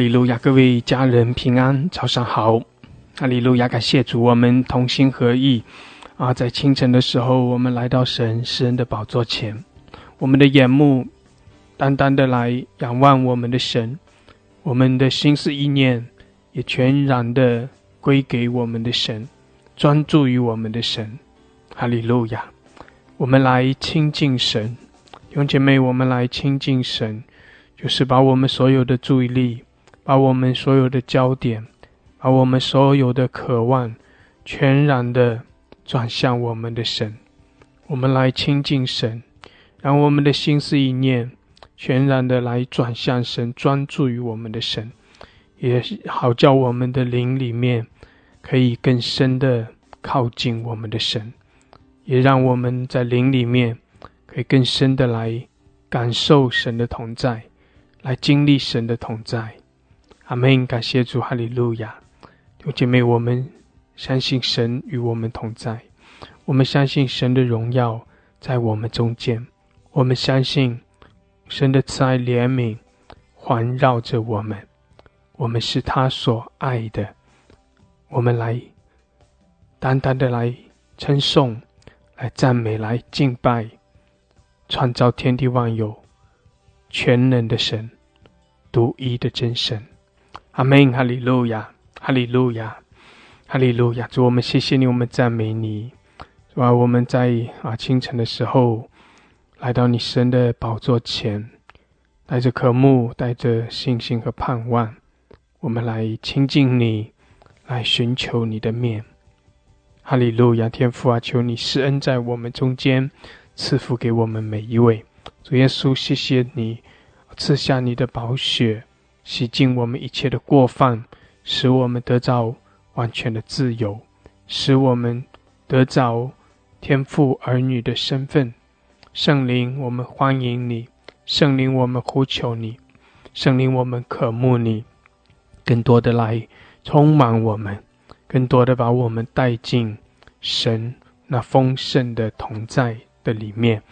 哈利路亚，各位家人平安，早上好！哈利路亚，感谢主，我们同心合意啊，在清晨的时候，我们来到神施恩的宝座前，我们的眼目单单的来仰望我们的神，我们的心思意念也全然的归给我们的神，专注于我们的神。哈利路亚！我们来亲近神，弟兄姐妹，我们来亲近神。就是把我们所有的注意力，把我们所有的焦点，把我们所有的渴望，全然的转向我们的神。我们来亲近神，让我们的心思意念全然的来转向神，专注于我们的神，也好叫我们的灵里面可以更深的靠近我们的神，也让我们在灵里面可以更深的来感受神的同在。来经历神的同在，阿门！感谢主，哈利路亚！弟姐妹，我们相信神与我们同在，我们相信神的荣耀在我们中间，我们相信神的慈爱怜悯环绕着我们，我们是他所爱的，我们来单单的来称颂、来赞美、来敬拜创造天地万有。全能的神，独一的真神，阿门！哈利路亚，哈利路亚，哈利路亚！主，我们谢谢你，我们赞美你。主啊，我们在啊清晨的时候来到你神的宝座前，带着渴慕，带着信心和盼望，我们来亲近你，来寻求你的面。哈利路亚！天父啊，求你施恩在我们中间，赐福给我们每一位。主耶稣，谢谢你赐下你的宝血，洗净我们一切的过犯，使我们得着完全的自由，使我们得着天赋儿女的身份。圣灵，我们欢迎你；圣灵，我们呼求你；圣灵，我们渴慕你，更多的来充满我们，更多的把我们带进神那丰盛的同在的里面。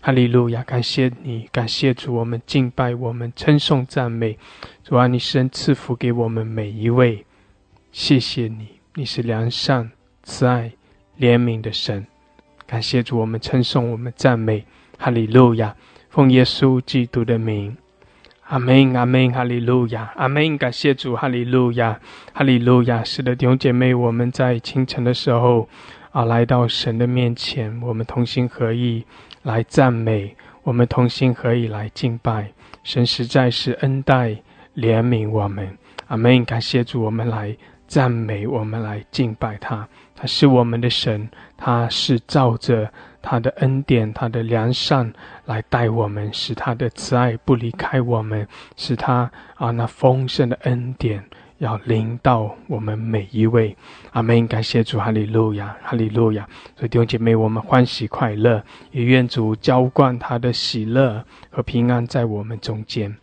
哈利路亚！感谢你，感谢主，我们敬拜，我们称颂赞美主啊！你神赐福给我们每一位，谢谢你，你是良善、慈爱、怜悯的神。感谢主，我们称颂，我们赞美，哈利路亚！奉耶稣基督的名，阿门，阿门，哈利路亚，阿门！感谢主，哈利路亚，哈利路亚！是的，弟兄姐妹，我们在清晨的时候啊，来到神的面前，我们同心合意。来赞美，我们同心合意来敬拜神，实在是恩待怜悯我们。阿门！感谢主，我们来赞美，我们来敬拜他。他是我们的神，他是照着他的恩典、他的良善来待我们，使他的慈爱不离开我们，使他啊那丰盛的恩典。要临到我们每一位，阿门！感谢主，哈利路亚，哈利路亚！所以弟兄姐妹，我们欢喜快乐，也愿主浇灌他的喜乐和平安在我们中间，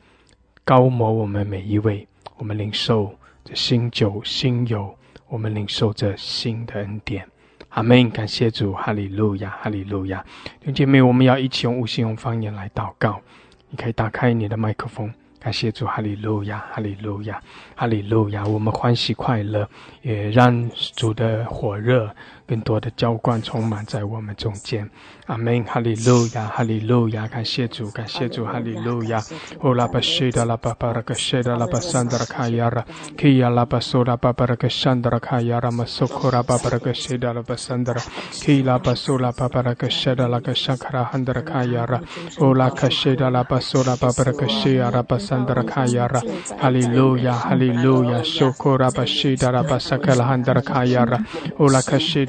高摩我们每一位。我们领受这新酒新油，我们领受这新的恩典，阿门！感谢主，哈利路亚，哈利路亚！弟兄姐妹，我们要一起用五星用方言来祷告。你可以打开你的麦克风。感谢主，哈利路亚，哈利路亚，哈利路亚！我们欢喜快乐，也让主的火热更多的浇灌充满在我们中间。阿门，哈利路亚，哈利路亚！感谢主，感谢主，哈利路亚！哦拉巴西达拉巴巴拉克西达拉巴桑德拉卡亚拉，基亚拉巴苏拉巴巴拉克桑德拉卡亚拉马苏库拉巴巴拉克西达拉巴桑德拉，基拉巴苏拉巴巴拉克西达拉克桑卡拉汉德拉卡亚拉，哦拉克西达拉巴苏拉巴巴拉克西亚拉巴桑。Sandra Kayara, Hallelujah, Hallelujah, Shokora Bashida la Basakala Handra Kayara, Ula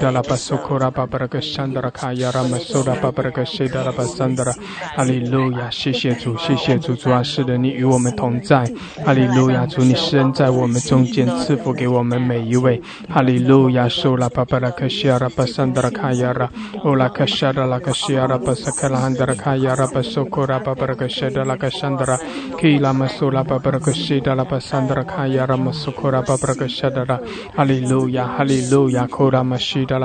Kashida la Basokora Babaraka Shandra Kayara, Masoda Babaraka Shida la Basandra, Hallelujah，谢谢主，谢谢主，主啊，是的，你与我们同在，哈利路亚，主你施恩在我们中间，赐福给我们每一位，哈利路亚，Sola Babaraka Shara Basandra Kayara, Ula Kashada la Kashara Basakala Handra Kayara, Basokora Babaraka Shida la Kashandra, Kila masula babarakashida la basandra kaya ramasukura babarakashadara. Hallelujah, hallelujah, kora mashida，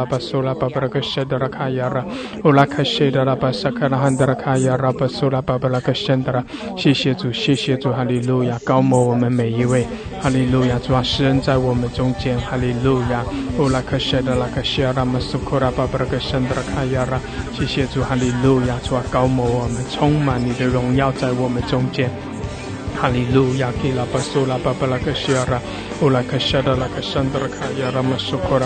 谢谢主，谢谢主，哈利路亚，高摩我们每一位，哈利路亚，主啊，施恩在我们中间，哈利路亚，乌拉卡谢的拉卡谢拉马苏库拉巴布拉克谢的拉卡亚拉，谢谢主，哈利路亚，主啊，高摩我们，充满你的荣耀在我们中间。哈利路亚，基拉巴苏拉巴巴拉克西亚拉，乌拉克西达拉克山德卡亚拉马苏库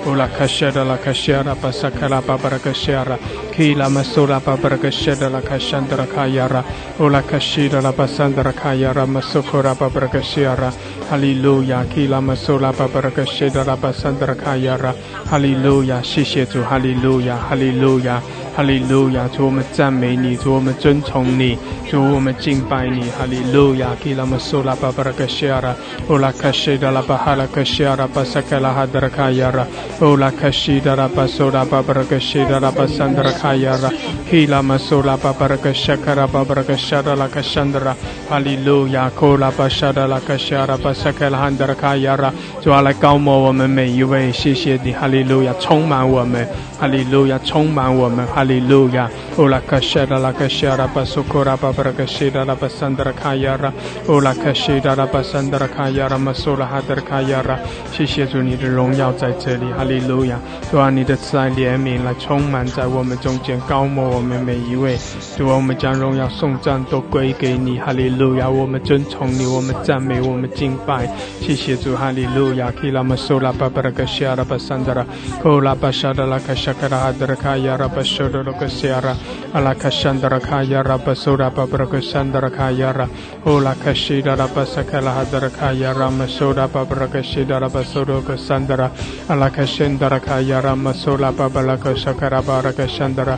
拉巴巴拉克西亚拉，乌拉克西达拉巴萨克拉汉德卡亚拉巴苏库拉巴巴拉克西亚拉，基拉巴山德卡亚拉马苏库拉巴巴拉克西达拉巴山德拉，哈利路亚，哈利路亚。Ola kashada la kashara pasakala babara kashara kila masura babara kashada la kashandra kayara Ola kashida la basandra kayara masukura babara kashara Hallelujah kila masura babara kashada la basandra kayara Hallelujah 谢谢主 Hallelujah Hallelujah 哈利路亚，主我们赞美你，主我们尊崇你，主我们敬拜你。哈利路亚，基拉玛苏拉巴巴拉克西亚拉，乌拉卡西达拉巴哈拉克西亚拉巴萨卡拉哈德拉卡亚拉，乌拉卡西达拉巴苏拉巴巴拉克西达拉巴桑德拉卡亚拉，基拉玛苏拉巴巴拉克西卡拉巴巴拉克西达拉卡桑德拉。哈利路亚，库拉巴沙达拉卡西亚拉巴萨卡拉哈德拉卡亚拉，主啊来高摩我们每一位，谢谢你，哈利路亚，充满我们，哈利路亚，充满我们。哈利路亚，乌拉卡西达拉卡西达拉巴苏库拉巴巴拉卡西达拉巴桑德拉卡亚拉，乌拉卡西达拉巴桑德拉卡亚拉马苏拉哈德拉卡亚拉，谢谢主你的荣耀在这里，哈利路亚，主啊你的慈爱怜悯来充满在我们中间，高摩我们每一位，主啊我们将荣耀颂赞都归给你，哈利路亚，我们尊崇你，我们赞美，我们敬拜，谢谢主，哈利路亚，基拉马苏拉巴巴拉卡西亚拉巴桑德拉，库拉巴沙达拉 Shakarahadrakaya Rabashurakasara Alakashandrakaya Rabasura Babrakasandrakayara Ulakashida Rabasakalahadrakaya Ramasura Babrakashida Rabasurukasandra Alakashandrakaya Ramasula Babalakashakarabarakashandra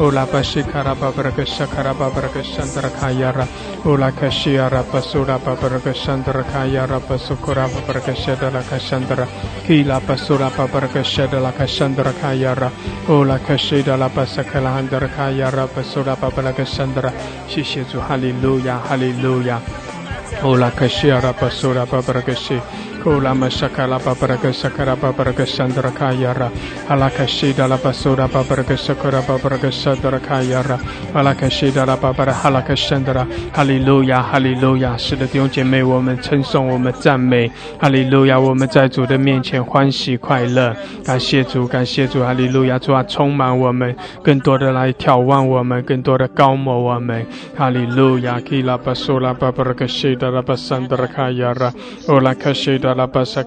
rama sura babra kashida raba sura kasandara, ala kashandara kaya rama sura babla kashakara bara kashandara, kiya raba sakala babra kashada la kashandara kaya rama sukura babra kashiara, ola kashakara babra kashakara babra kashiara basandara kaya ra, ola bashada la kashiara basakala hadara kaya ra, ola bashada la basakala hadara kaya ra basukura berkesa dalam kasandra kaya ra ola kashiara basura babra kashandara kaya ra basukura babra kashada la kashandara, kila basura babra kashada la kashandara kaya ra, ola kashida la basakala hadara kaya ra basura babra kashandara, 谢谢主，哈利路亚，哈利路亚。Ola kashiara basura babarakashi. Kula mashakala babaraka sakara babaraka sandra kayara. Alakashida la basura babaraka sakura babaraka sandra kayara. Alakashida la babara halakashandra. 哈利路亚，哈利路亚！是的，弟兄姐妹，我们称颂，我们赞美，哈利路亚！我们在主的面前欢喜快乐，感谢主，感谢主，哈利路亚！主啊，充满我们，更多的来眺望我们，更多的高摩我们，哈利路亚！Kila basura babaraka shida la basandra kayara. Ola shida la basandra kayara olaka shida la basura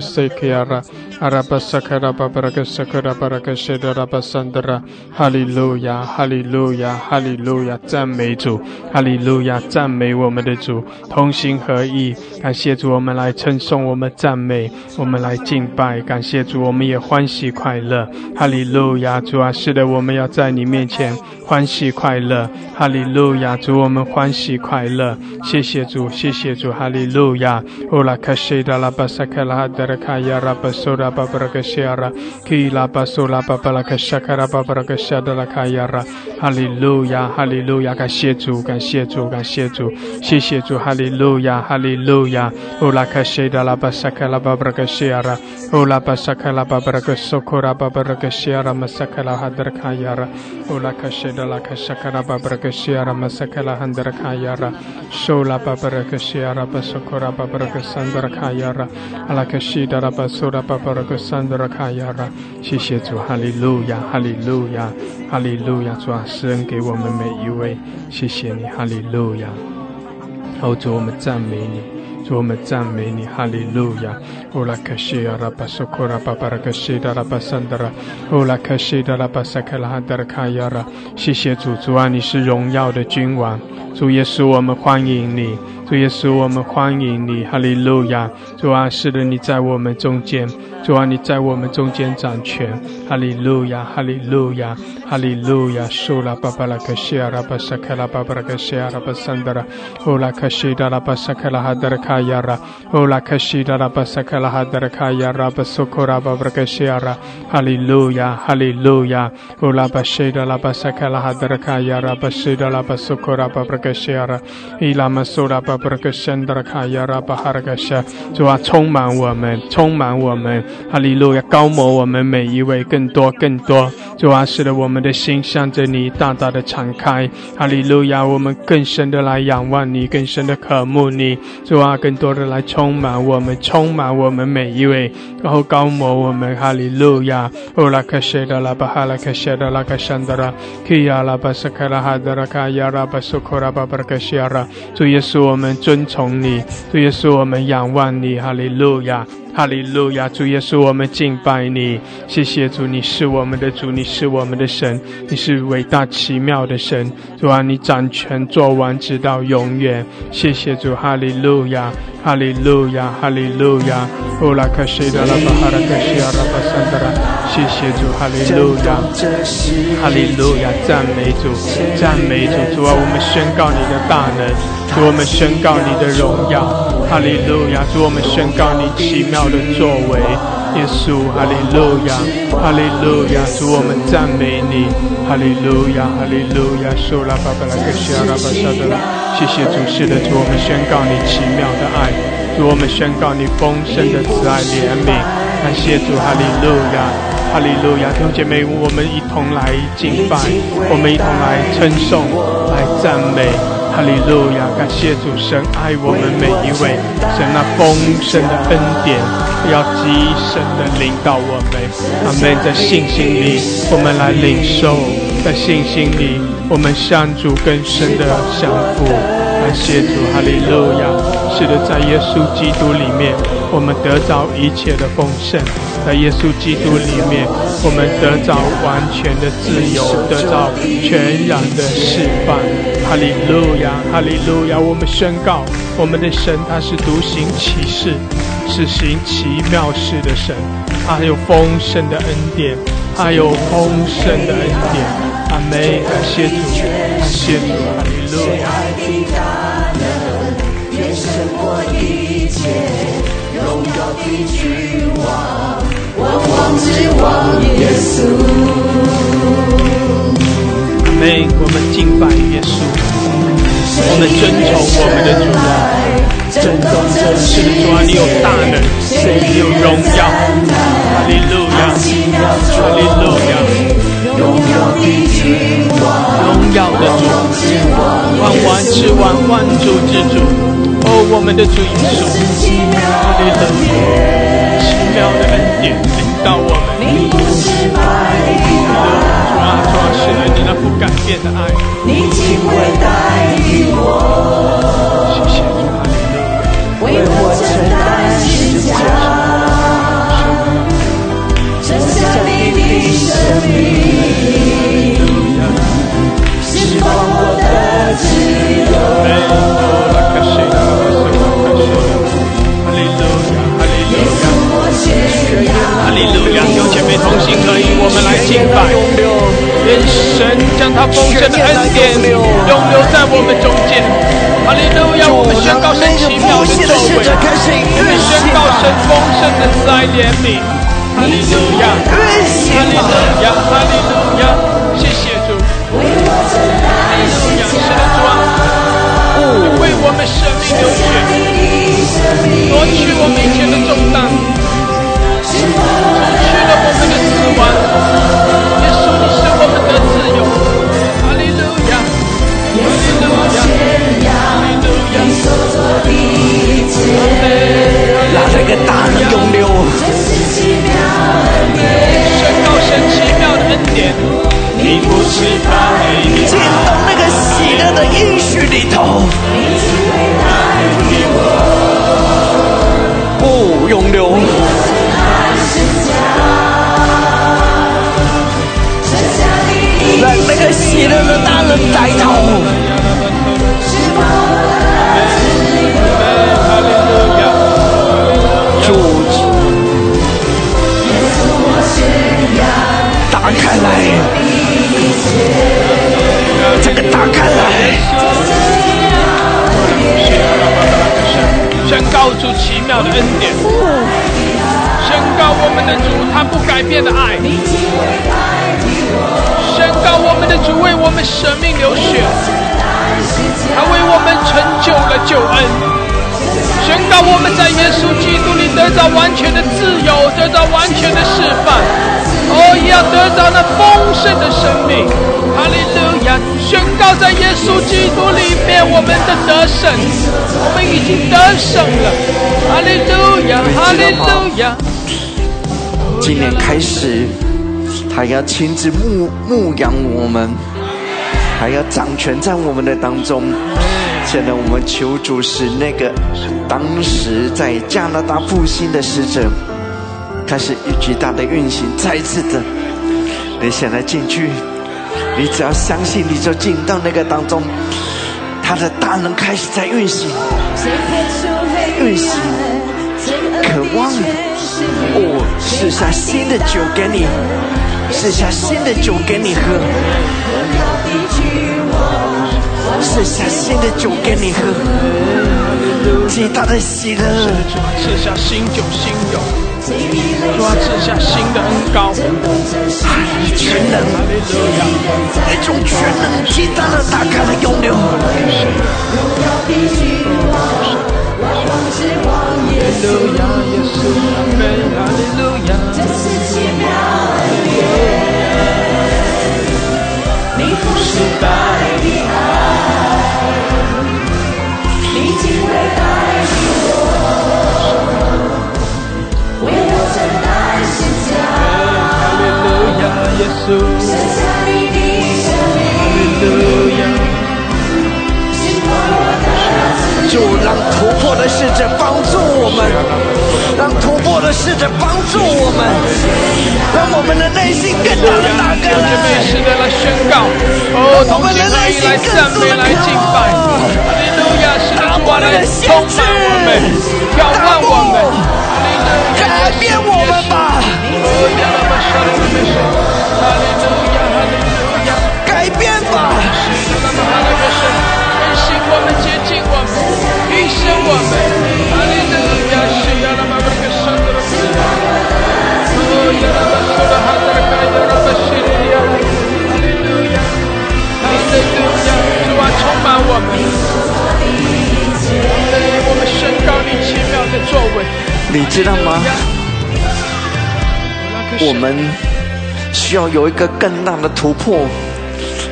sekiara. Arabasakara babaraka sakara baraka shida la basandra. 哈利路亚，哈利路亚，哈利路亚！赞美主，哈利路亚！赞美我们的主，同心合意，感谢主，我们来称颂，我们赞美，我们来敬拜，感谢主，我们也欢喜快乐，哈利路亚！主啊，是的，我们要在你面前欢喜快乐，哈利利路亚！主，我们欢喜快乐，谢谢主，谢谢主，哈利路亚！乌拉卡西达拉巴萨卡拉哈德拉卡亚拉巴苏拉巴巴拉卡西亚拉，基拉巴苏拉巴巴拉卡沙卡拉巴巴拉卡沙德拉卡亚拉，哈利路亚，哈利路亚！感谢主，感谢主，感谢主，谢谢主，哈利路亚，哈利路亚！乌拉卡西达拉巴萨卡拉巴巴拉卡西亚拉，乌拉巴萨卡拉巴巴拉卡苏库拉巴巴拉卡西亚拉马萨卡拉哈德拉卡亚拉，乌拉卡西达拉卡沙卡拉巴巴拉卡西亚拉马萨卡拉哈德拉卡亚拉，苏拉巴巴拉卡西亚拉巴苏库拉巴巴拉卡桑德拉卡亚拉，阿拉卡西达拉巴苏拉巴巴拉卡桑德拉卡亚拉，谢谢主，哈利路亚，哈利路亚，哈利路亚！主啊，施恩给我们每一位，谢谢你，哈利路亚！哦，主，我们赞美你。主，我们赞美你，哈利路亚！乌拉克西亚拉巴苏库拉巴巴拉克西达拉巴桑德拉，乌拉克西达拉巴萨克拉哈德拉卡亚拉。谢谢主，主啊，你是荣耀的君王，主耶稣，我们欢迎你，主耶稣，我们欢迎你，哈利路亚！主啊，是的，你在我们中间，主啊，你在我们中间掌权，哈利路亚，哈利路亚，哈利路亚！苏拉巴巴拉克西阿拉巴萨克拉巴巴拉克西阿拉巴桑德拉，欧拉克西达拉巴萨克拉哈德拉卡亚拉，欧拉克西达拉巴萨克拉哈德拉卡亚拉。巴苏库拉巴巴拉克西阿拉，哈利路亚，哈利路亚，欧拉巴西达拉巴萨克拉哈德拉卡亚拉。巴西达拉巴苏库拉巴巴拉克西阿拉，伊拉玛苏拉巴巴拉克山德拉卡亚拉巴哈拉克西，主啊，充满我们，充满我们，哈利路亚，高摩我们每一位，更多更多，主啊，使得我们的心向着你大大的敞开，哈利路亚，我们更深的来仰望你，更深的渴慕你，主啊，更多的来充满我们，充满我们每一位，然后高摩我们，哈利路亚，欧拉克谢德拉巴哈拉克谢德拉克山德拉，基亚拉巴萨克拉哈德拉卡亚拉巴苏库拉巴巴拉克西亚拉，主耶稣，我们我们尊崇你，主耶稣，我们仰望你，哈利路亚。哈利路亚，主耶稣，我们敬拜你，谢谢主，你是我们的主，你是我们的神，你是伟大奇妙的神，主啊，你掌权做完直到永远，谢谢主，哈利路亚，哈利路亚，哈利路亚，乌拉克西达拉巴哈拉克西阿拉巴桑德拉，谢谢主，哈利路亚，哈利路亚，赞美主，赞美主，主啊，我们宣告你的大能，主，我们宣告你的荣耀，哈利路亚，主，我们宣告你奇妙。的作为，耶稣，哈利路亚，哈利路亚，主我们赞美你，哈利路亚，哈利路亚，苏拉巴巴拉克西阿拉巴沙德拉，谢谢主，是的，主我们宣告你奇妙的爱，主我们宣告你丰盛的慈爱怜悯，感谢主，哈利路亚，哈利路亚，弟兄姐妹，我们一同来敬拜，我们一同来称颂，来赞美。哈利路亚！感谢主神爱我们每一位，神那丰盛的恩典要极深的领导我们。阿门！在信心里，我们来领受；在信心里，我们向主更深的降服。感谢主！哈利路亚！是的，在耶稣基督里面，我们得着一切的丰盛。在耶稣基督里面，我们得着完全的自由，得着全然的释放。哈利路亚，哈利路亚！我们宣告，我们的神他是独行其事，是行奇妙事的神，他有丰盛的恩典，他有丰盛的恩典。阿门！感谢主，感谢主，哈利路亚。妹，我们敬拜耶稣，我们尊崇我们的主啊！真的，是的，主啊，你有大能，你有荣耀，哈利路亚，哈利路亚，荣耀的主，万王之王，万主之主，哦，我们的主耶稣，哈利路亚，奇妙的恩典领到我们。你不是你那不改变的爱，你竟会带领我，谢谢主啊，为我承担十架，剩下你的生命，释放我的自由。哈利路亚，哈利路亚，哈利路亚，有姐妹同心合一，我们来敬拜。愿神将他丰盛的恩典永留在我们中间。哈利路亚！我们宣告神奇妙的作为，我们宣告神丰盛的慈爱怜悯。哈利路亚！哈利路亚！哈利路亚！谢谢主。哈利路亚！是的，主啊，为我们生命流血，夺去我们你不是太，听到那个喜乐的音讯里头，不用留，让那个喜乐的大人抬头，打开来。这个打开来，宣告主奇妙的恩典，宣告我们的主他不改变的爱，宣告我们的主为我们舍命流血，他为我们成就了救恩。宣告我们在耶稣基督里得到完全的自由，得到完全的释放，哦，要得到那丰盛的生命。哈利路亚！宣告在耶稣基督里面我们的得胜，我们已经得胜了。哈利路亚！哈利路亚！今年开始，他要亲自牧牧养我们，还要掌权在我们的当中。现在我们求主使那个当时在加拿大复兴的使者开始巨大的运行，再次的，你现在进去，你只要相信，你就进到那个当中，他的大能开始在运行，运行，渴望，我，试下新的酒给你，试下新的酒给你喝。赐下新的酒给你喝，极大的喜乐。赐下新酒新油，主啊，赐下新的恩膏，全能，那种全能极大的打开了涌流。你不失败的爱，你竟会带着我，我要担十大架。哈，剩下你的生命。就让突破的使者帮助我们，让突破的使者帮助我们，让我们的内心更大的打开来。是的，来宣告，哦，同心合意来赞美，来敬拜。哈利路亚，是的，主啊，来充满我们，召唤我们，改变我们吧。改变吧。我们，你知道吗？我们需要有一个更大的突破，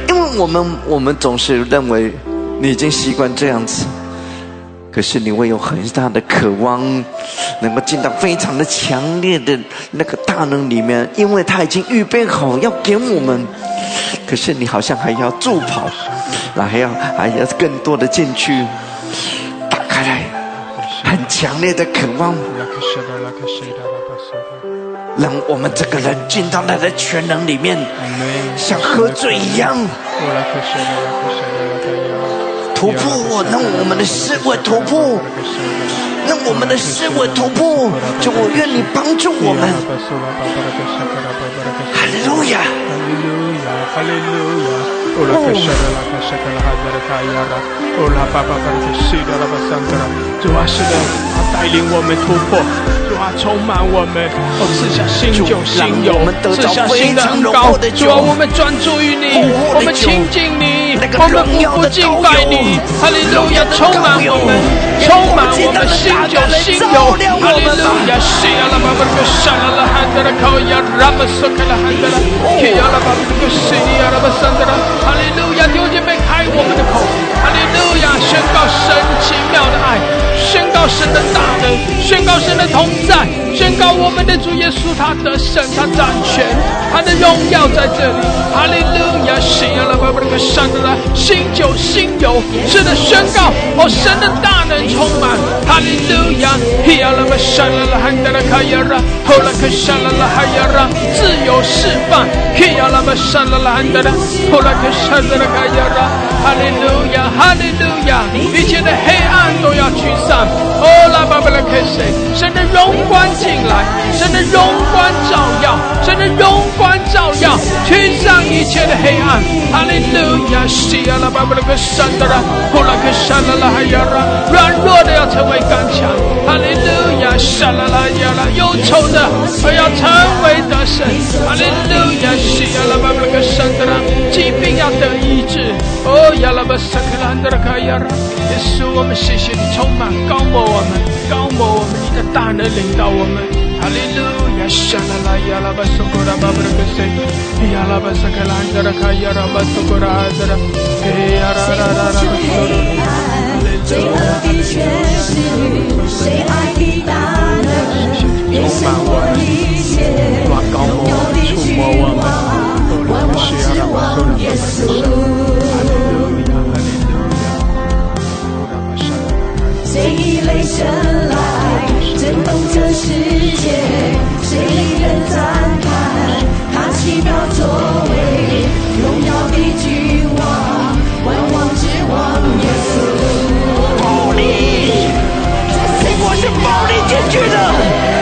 因为我们我们总是认为你已经习惯这样子。可是你会有很大的渴望，能够进到非常的强烈的那个大能里面，因为他已经预备好要给我们。可是你好像还要助跑，那还要还要更多的进去，打开来，很强烈的渴望，让我们这个人进到他的全能里面，像喝醉一样。突破，让我们的思维突破，让我们的思维突破。就我愿你帮助我们。哈利路亚，哈利路亚，哈利路亚。哦，主啊，是的，他带领我们突破，主啊，充满我们，哦，赐下新酒新油，赐下新的恩膏，主啊，我们专注于你，我们亲近你，我们无不敬拜你，哈利路亚，充满我们，充满我们新酒新油，哈利路亚，西亚拉巴巴克沙拉拉汉德拉考亚拉巴索克拉汉德拉，基亚拉巴巴克西尼亚拉巴桑德拉。哈利路亚！弟兄姐妹，开我们的口！哈利路亚！宣告神奇妙的爱，宣告神的大能，宣告神的同在，宣告我们的主耶稣他得胜，他掌权，他的荣耀在这里。哈利路亚！信仰了巴布那个神的来，新酒新油，是的宣告哦，神的大能充满。哈利路亚！希亚拉巴沙拉拉汉达拉卡亚拉，后拉克沙拉拉哈亚拉，自由释放。希亚拉巴沙拉拉汉达拉，后拉克。神的开亚拉，哈利路亚，哈利路亚，一切的黑暗都要驱散。哦，拉巴巴拉克谁？神的荣光进来，神的荣光照耀，神的荣光照耀，驱散一切的黑暗。哈利路 Hallelujah. Hallelujah. 沙拉拉亚拉，忧愁的而要成为得胜。哈利路亚，西亚拉巴布拉沙德拉，疾病要得医治。哦，亚拉巴萨克兰德拉卡亚拉，耶稣，我们谢谢你充满高抹我们，高抹我们，你的大能领导我们。哈利路亚，沙拉拉亚拉巴苏古拉巴布拉格塞，亚拉巴萨克兰德拉卡亚拉巴苏古拉德拉，嘿呀啦啦啦啦啦。拉。最后的全是谁爱的大能，变现我一切，荣耀的君王，万王之王耶稣。谁以雷神来震动这世界？谁令人赞叹他奇妙作为？荣耀的君王，万王之王耶稣。是暴力进去的。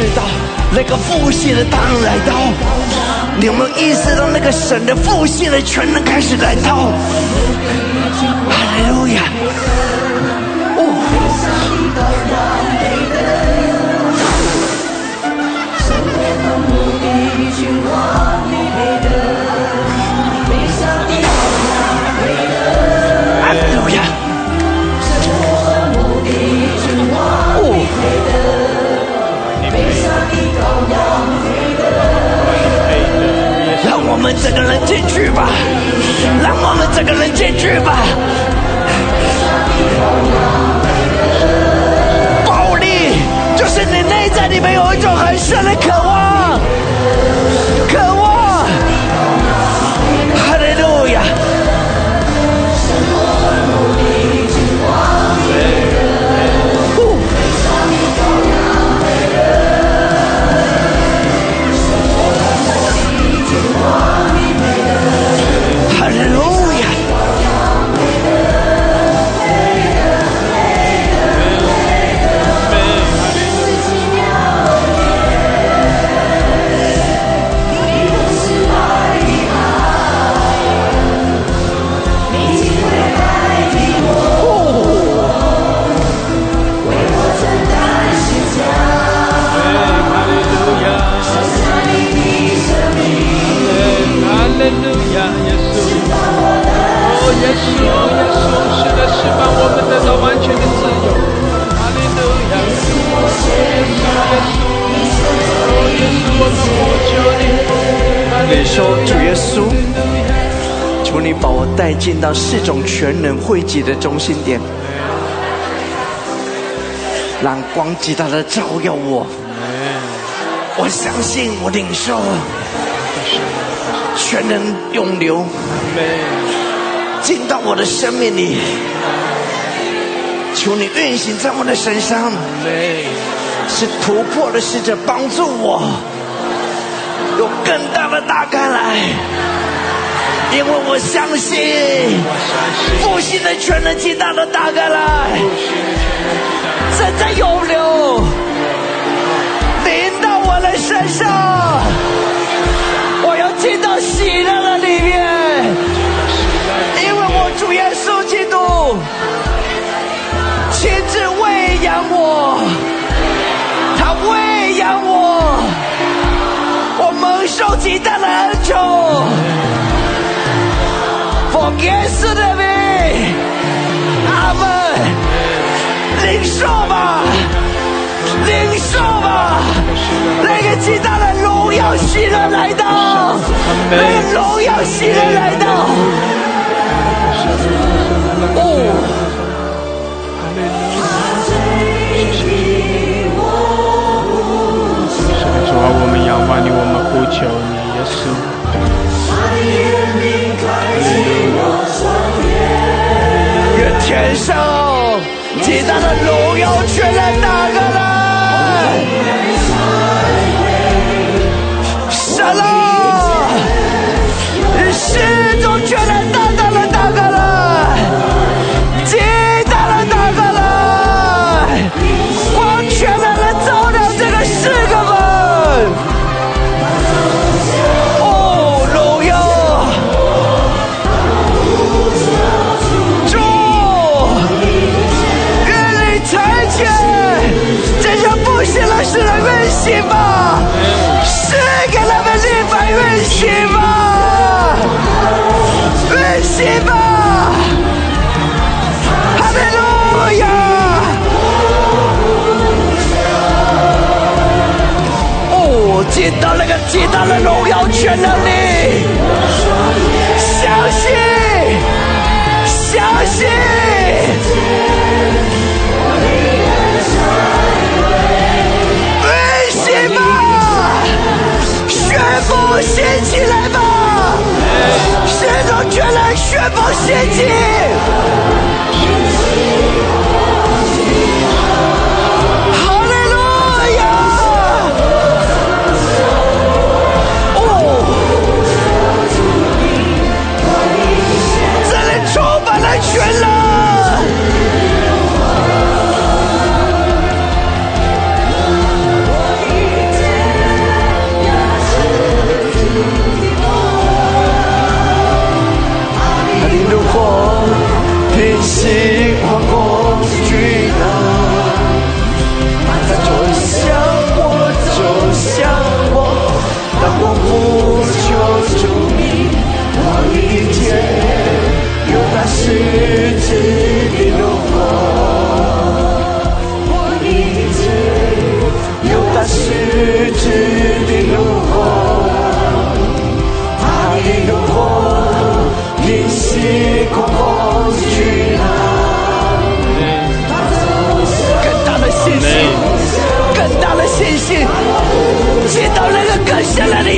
知道。那个复兴的当来到，你有没有意识到那个神的复兴的全能开始来到？哈利路亚！我们整个人进去吧，让我们整个人进去吧。暴力就是你内在里面有一种很深的渴望，你。说主耶稣，求你把我带进到四种全能汇集的中心点，让光极大的照耀我。我相信，我领受，全能永留进到我的生命里。求你运行在我的身上，是突破的使者帮助我，有更大的打开来。因为我相信，复兴的全能极大的打开来，正在涌流，临到我的身上，我要进到喜乐的里面，我蒙受极大的恩宠。奉耶稣的名，阿门。领受吧，领受吧，那个极大的荣耀喜乐来到，那个荣耀喜乐来到。哦。主啊，我们仰望你，我们呼求你，耶稣。愿天上极大的荣耀全然打开来，到那个极大的荣耀全能力，相信，相信。运行吧，宣布兴起来吧，世中全来宣布兴起。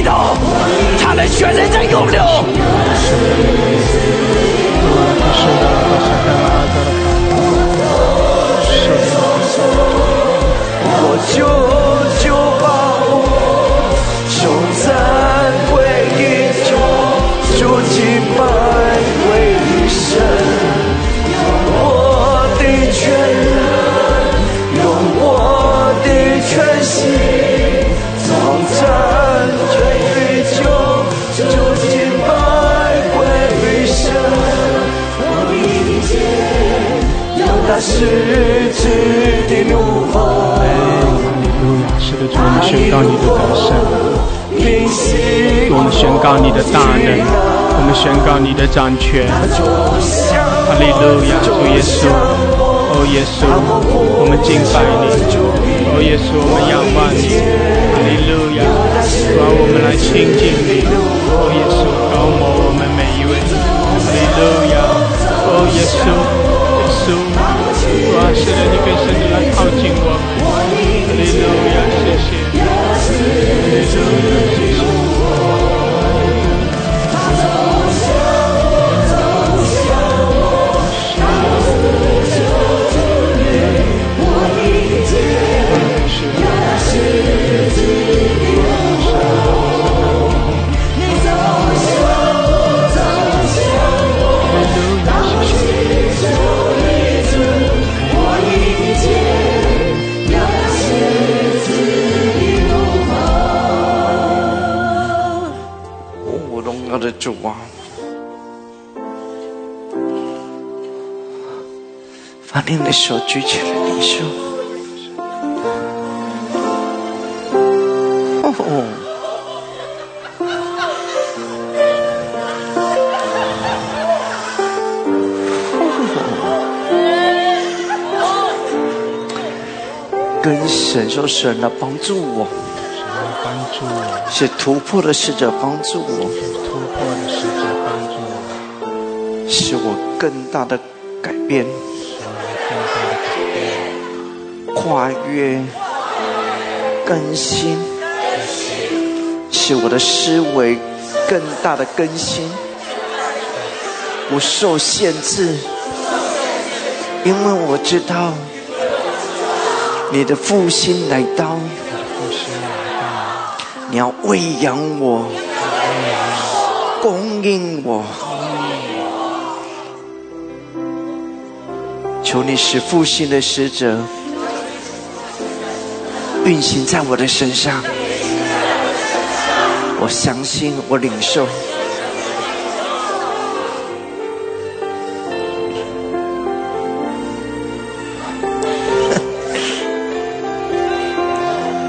头，他们全能在涌流。那十字的怒吼，哈利路亚！是的，主，我们宣告你的得胜，我们宣告你的大能，我们宣告你的掌权。哈利路亚！主耶稣，哦耶稣，我们敬拜你，哦耶稣，我们仰望你。哈利路亚！主啊，我们来亲近你，哦耶稣，高摩我们每一位。哈利路亚！哦耶稣，耶稣，主啊，是的，你更深的来靠近我们。哈利路亚，谢谢。哈利路亚，谢谢。手举起了你说。哦哦跟神说：“神来帮助我，神来帮助我，是突破的使者帮助我，突破的使者帮助我，使我更大的改变。”跨越、更新，使我的思维更大的更新，不受限制，因为我知道你的复兴来到，你要喂养我，供应我。求你使复兴的使者运行在我的身上，我相信，我领受。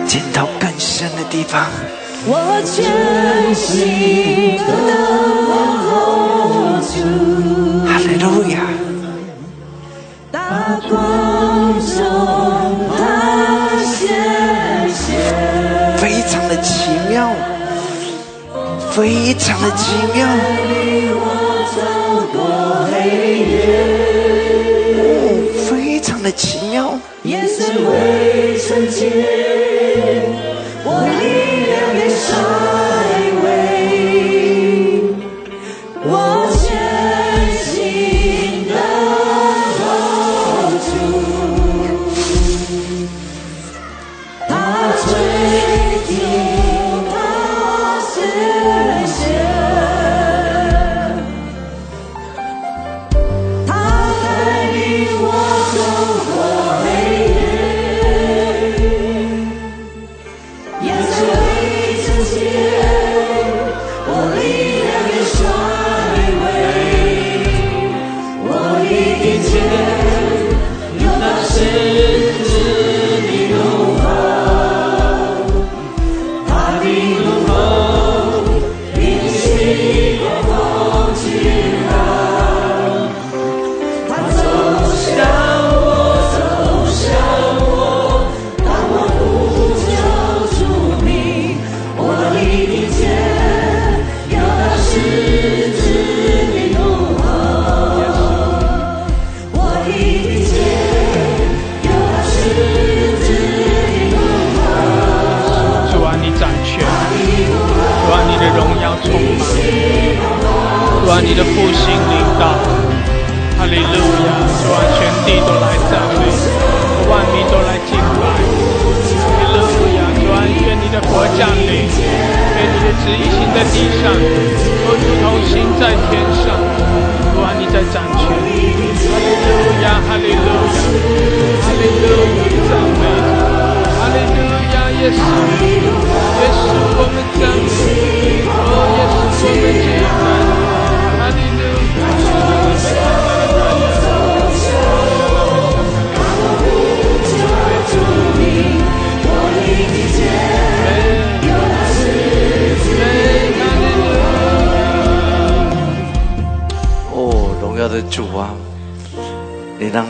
进到更深的地方，我全心的问候主，哈利路亚！非常的奇妙，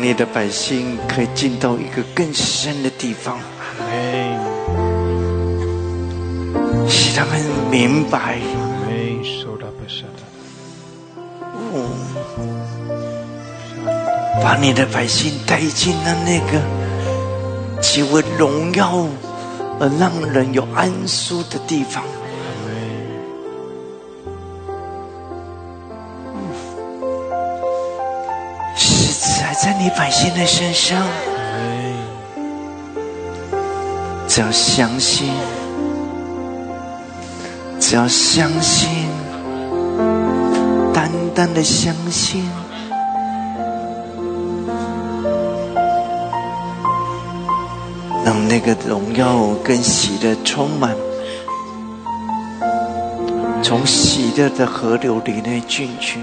你的百姓可以进到一个更深的地方，阿使他们明白，把你的百姓带进了那个极为荣耀而让人有安舒的地方。在你百姓的身上，只要相信，只要相信，单单的相信，让那个荣耀跟喜乐充满，从喜乐的河流里内进去。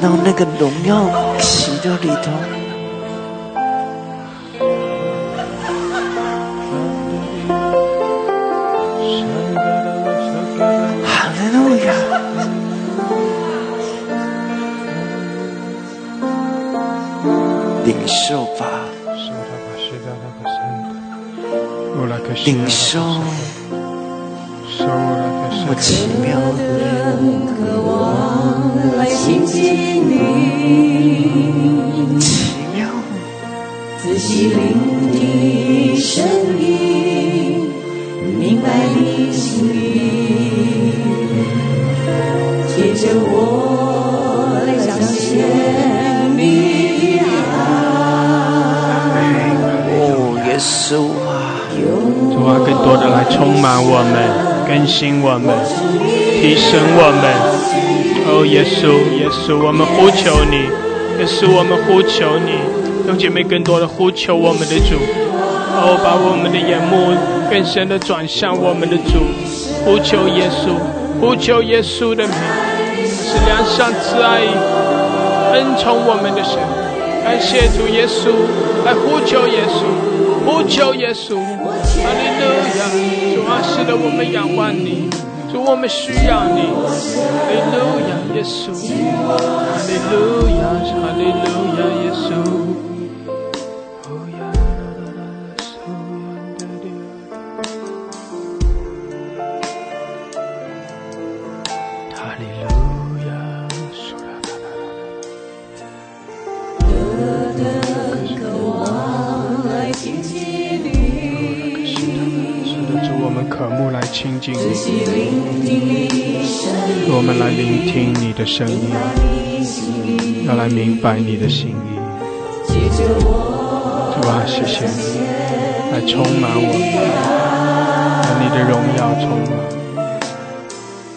到那个荣耀喜掉里头。领受吧，领受。更新我们，提升我们。哦，耶稣，耶稣，我们呼求你，耶稣，我们呼求你，弟兄姐妹更多的呼求我们的主。哦，把我们的眼目更深的转向我们的主，呼求耶稣，呼求耶稣的名，是良善慈爱、恩宠我们的神。感谢主耶稣，来呼求耶稣，呼求耶稣。哈利路亚，主啊，是的，我们仰望你，主，我们需要你。哈利路亚，耶稣。哈利路亚，哈利路亚，耶稣。我们来聆听你的声音，要来明白你的心意。主啊，谢谢你，来充满我们，让你的荣耀充满。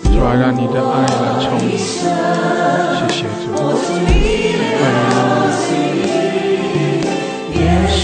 主啊，让你的爱来充满。谢谢主。哈利路亚。耶稣。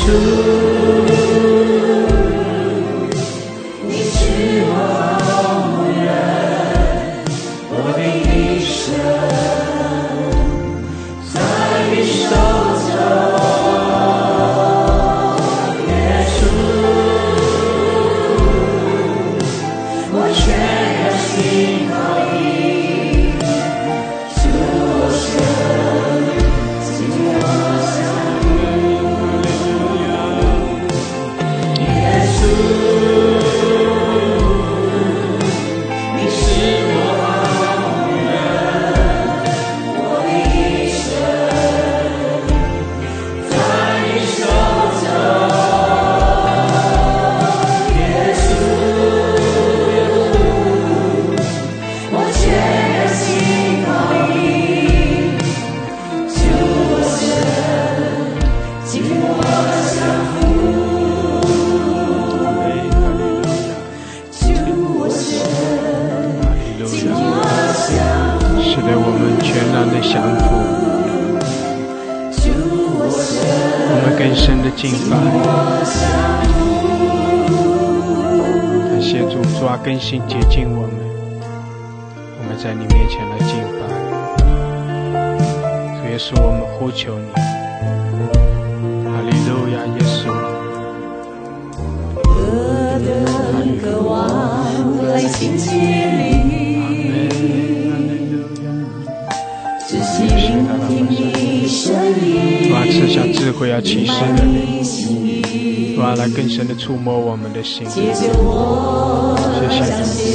深的触摸我们的心。谢谢主，我们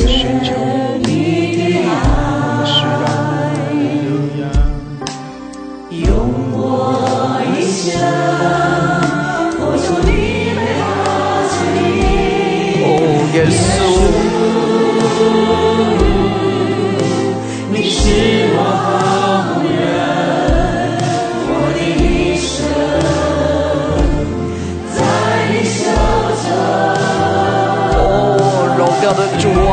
寻求的主啊，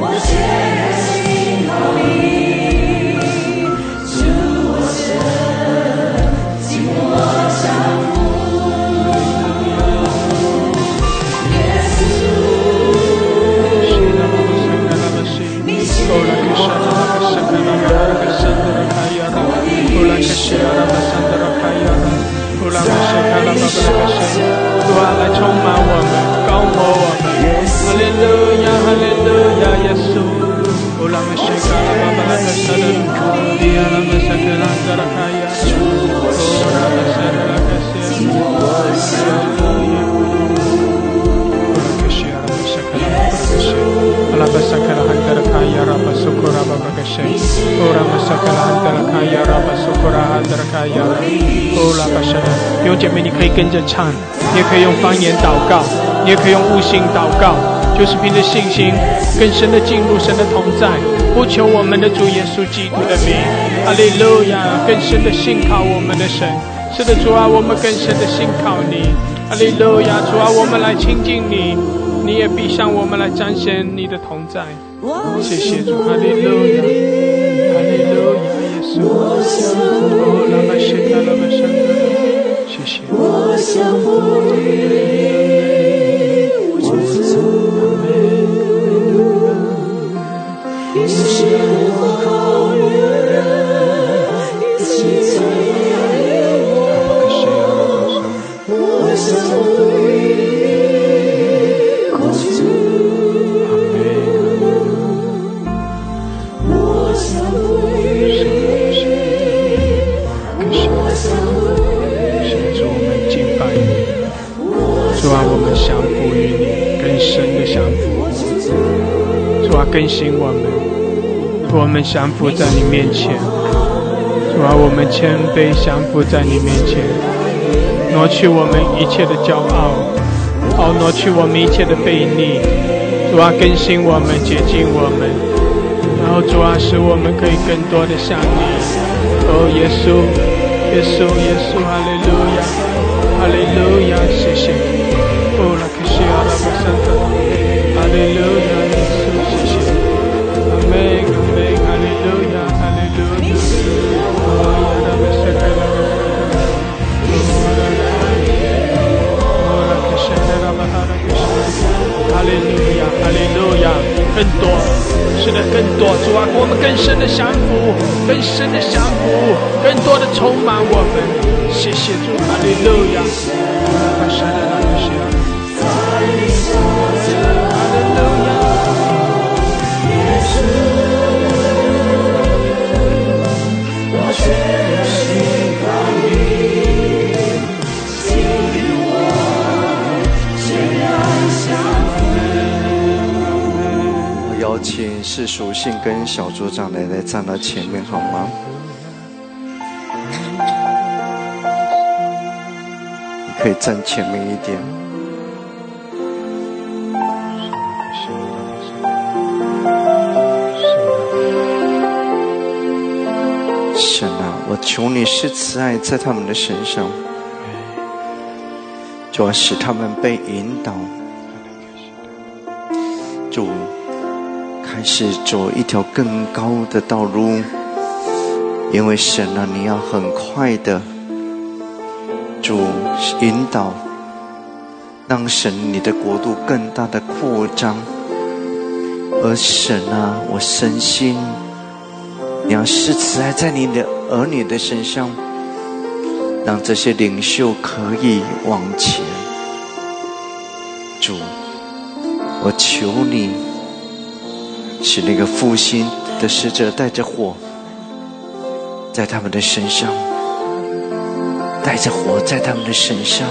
我全然信靠你，主我神，紧握相扶。耶稣，你是主啊，来充满我们，高牧我们。哈利路亚，哈利路亚，耶稣。哦，让我们宣告，阿爸，阿爸，阿，kaya raba sukura baba kashe. Ora masakala handala kaya raba sukura handala kaya. Ola basha。弟兄姐妹，你可以跟着唱，你也可以用方言祷告，你也可以用悟性祷告，就是凭着信心更深的进入神的同在，呼求我们的主耶稣基督的名。哈利路亚！更深的信靠我们的神。是的，主啊，我们更深的信靠你。哈利路亚！主啊，我们来亲近你，你也必向我们来彰显你的同在。谢谢主，哈利路亚，哈利路亚，耶稣。哦，拉巴谢达，拉巴山达，谢谢。们降服在你面前。主啊，我们谦卑降服在你面前，挪去我们一切的骄傲，好挪去我们一切的悖逆。主啊，更新我们，洁净我们。然后主啊，使我们可以更多的像你。哦，耶稣，耶稣，耶稣，哈利路亚，哈利路亚，谢谢。更多。是的，更多主啊，给我们更深的降服，更深的降服，更多的充满我们。谢谢主，哈利路亚。是属性跟小组长奶奶站到前面好吗？你可以站前面一点。神啊，我求你是慈爱在他们的身上，就要使他们被引导，开始走一条更高的道路，因为神啊，你要很快的主引导，让神你的国度更大的扩张，而神啊，我深信。你要施慈爱在你的儿女的身上，让这些领袖可以往前。主，我求你，使那个复兴的使者带着火，在他们的身上，带着火在他们的身上，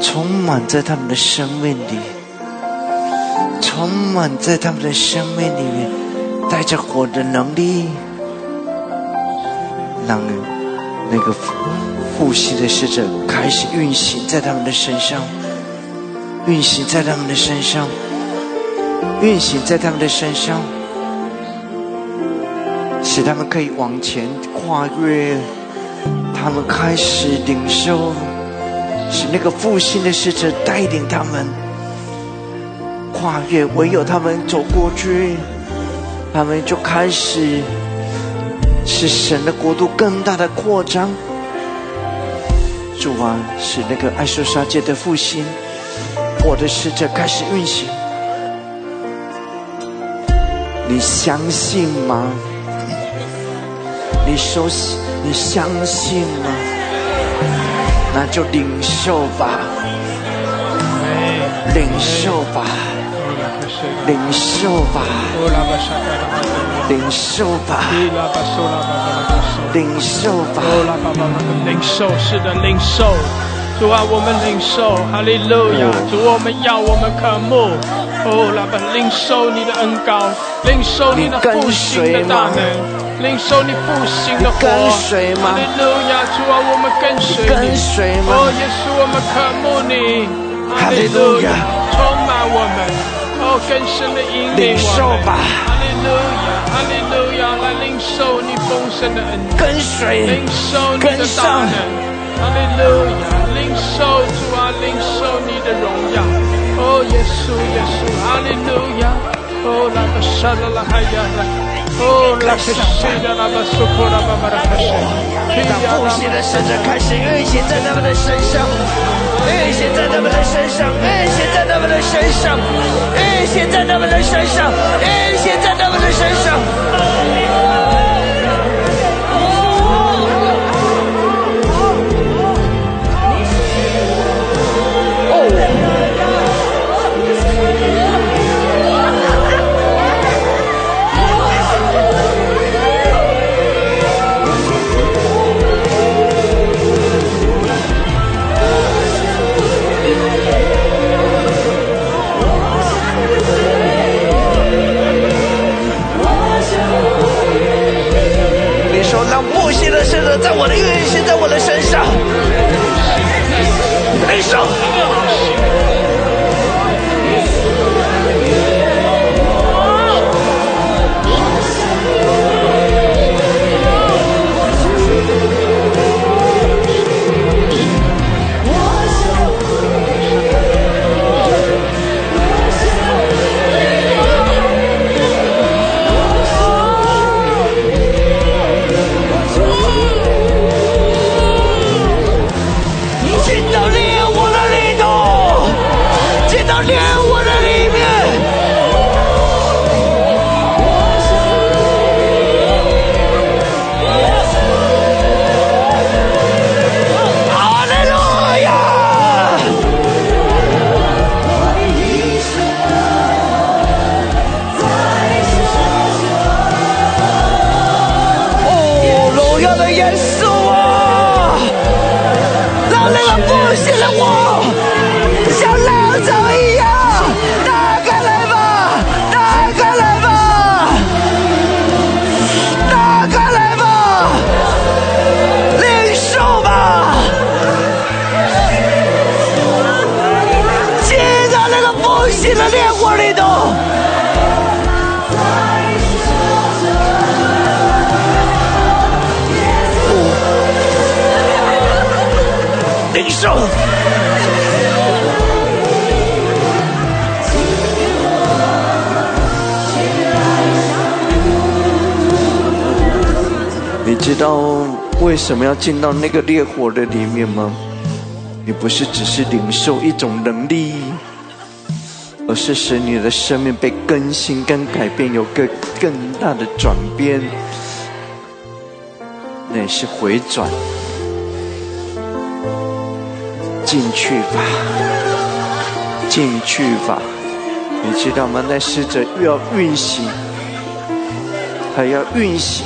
充满在他们的生命里，充满在他们的生命里面。带着火的能力，让那个复兴的使者开始运行在他们的身上，运行在他们的身上，运行在他们的身上，使他们可以往前跨越，他们开始领受，使那个复兴的使者带领他们跨越，唯有他们走过去。他们就开始使神的国度更大的扩张。主啊，使那个爱受杀界的复兴，我的使者开始运行。你相信吗？你说？你相信吗？那就领受吧，领受吧。领受吧，领受吧，领受吧，领受是的，领受。主啊，我们领受，哈利路亚！主，我们要，我们渴慕，哦，来吧，领受你的恩膏，领受你的复兴的大能，领受你复兴的火。跟随吗哈利路亚，主啊，我们跟随你。跟随吗哦，耶稣，我们渴慕你。哈利路亚充满我们。哦，更深的引领我们。吧哈利路亚，哈利路亚，来领受你丰盛的恩典。跟随领受你跟的大上能，哈利路亚！领受主啊，领受你的荣耀，哦，耶稣，耶稣，哈利路亚！哦，拉巴沙拉拉哈呀拉，哦，拉克西拉拉巴苏库拉巴巴拉克西，让复兴的圣者开始运行在他们的身上，运行在他们的身上，运行在他们的身上，运行在他们的身上，运行在他们的身上。在我的运行在我的身上，雷声。领受。你知道为什么要进到那个烈火的里面吗？你不是只是领受一种能力，而是使你的生命被更新跟改变，有个更大的转变，那也是回转。进去吧，进去吧，你知道吗？那使者又要运行，还要运行，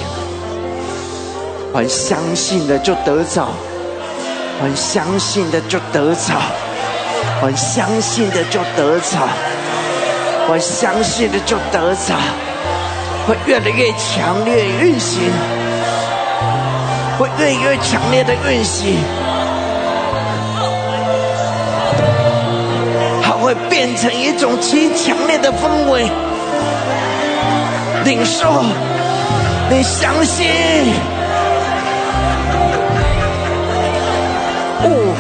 很相信的就得着，很相信的就得着，很相信的就得着，很相信的就得着，会越来越强烈运行，会越来越强烈的运行。成一种极强烈的氛围。领受，你相信？哦，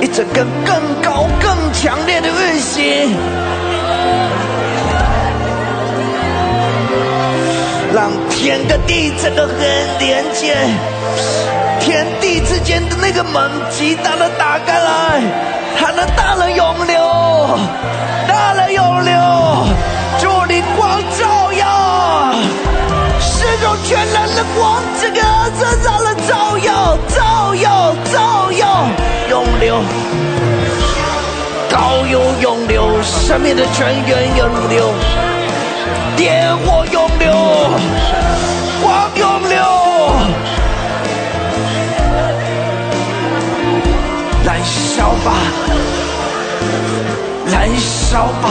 一整个更高、更强烈的运行，让天跟地整个很连接。天地之间的那个门极大的打开来，它的大能永流，大能永流，祝你光照耀，是种全然的光，这个身上的照耀，照耀，照耀，永流，高油涌流，生命的泉源永流，烈火永流，光涌流。燃烧吧，燃烧吧！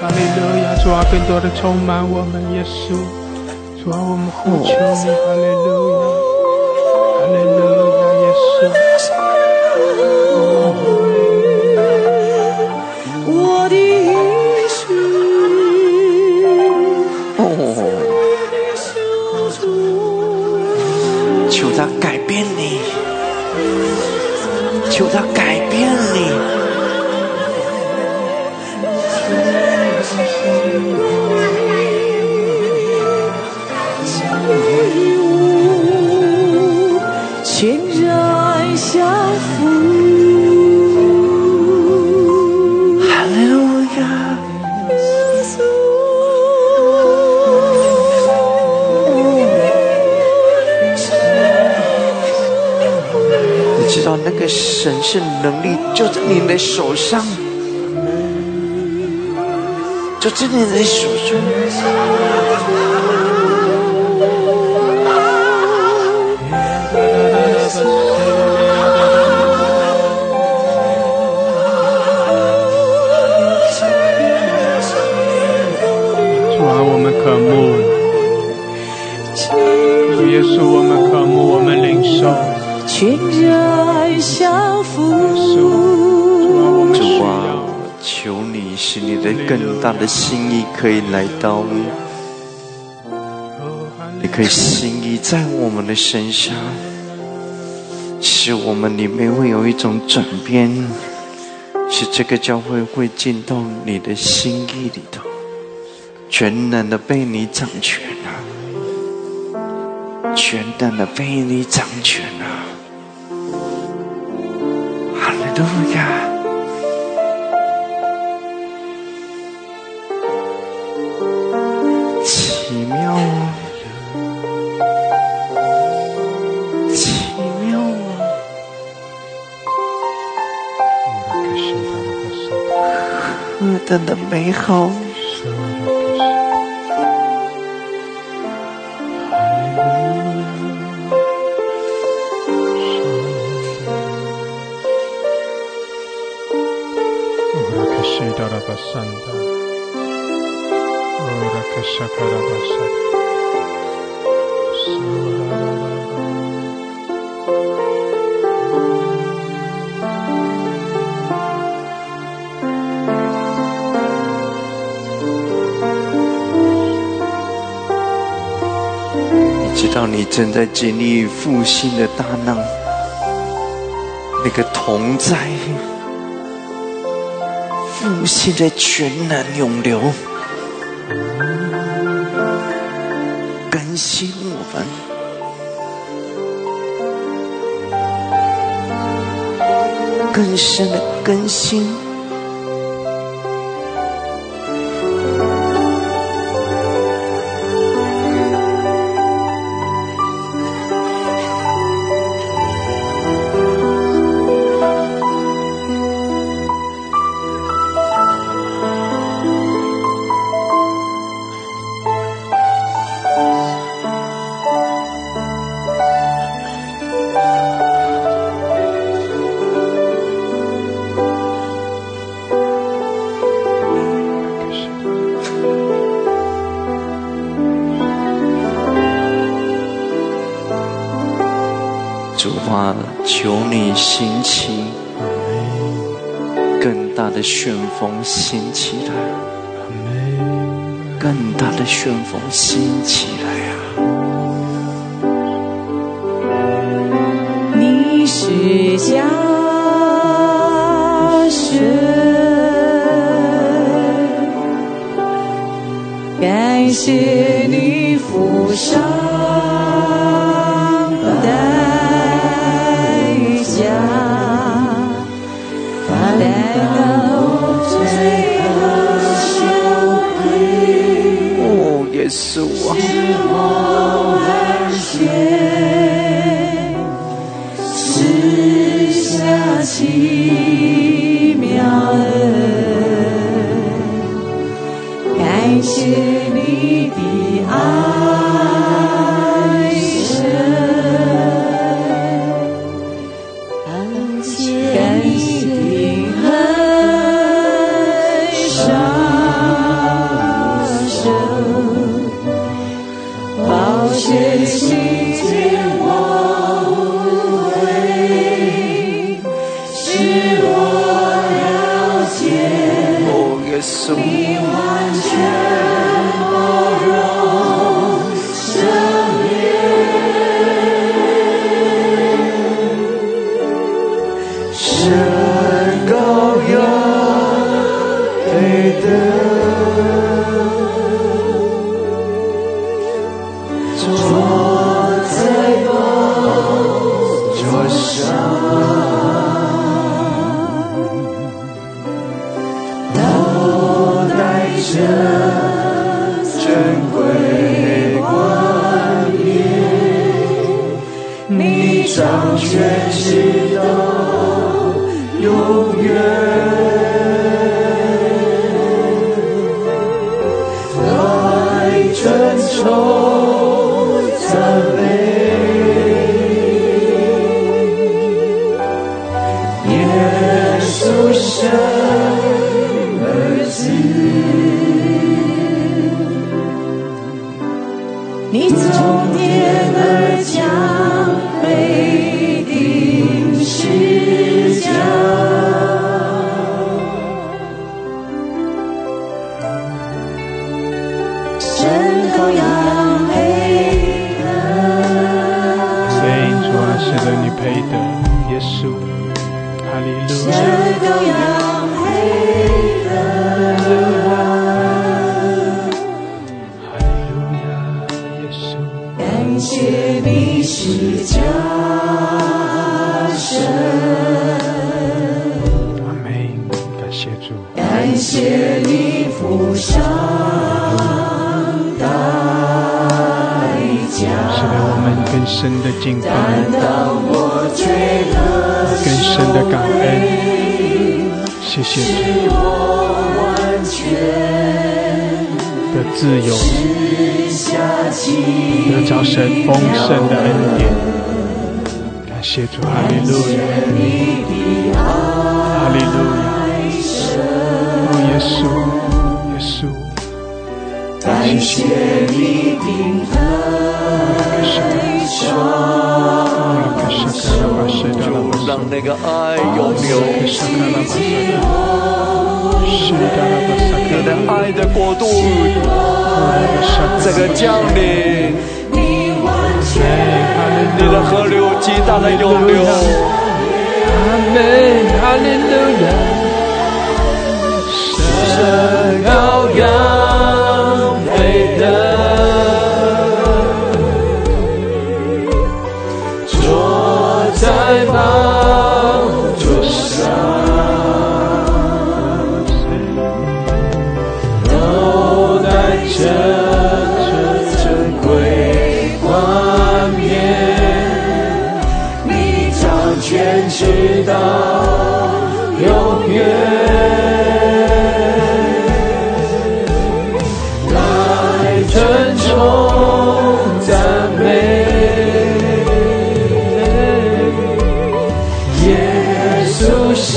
哈利路亚，主啊，更多的充满我们，耶稣，主啊，我们呼求你，哈利路亚，哈利路亚，耶稣。手上，就真的在手中。大的心意可以来到，你。可以心意在我们的身上，使我们里面会有一种转变，使这个教会会进到你的心意里头，全然的被你掌权啊，全然的被你掌权，真的美好！正在经历复兴的大难，那个同在，复兴的全然永流，更新我们。更深的更新，心情更大的旋风掀起来，更大的旋风掀起来。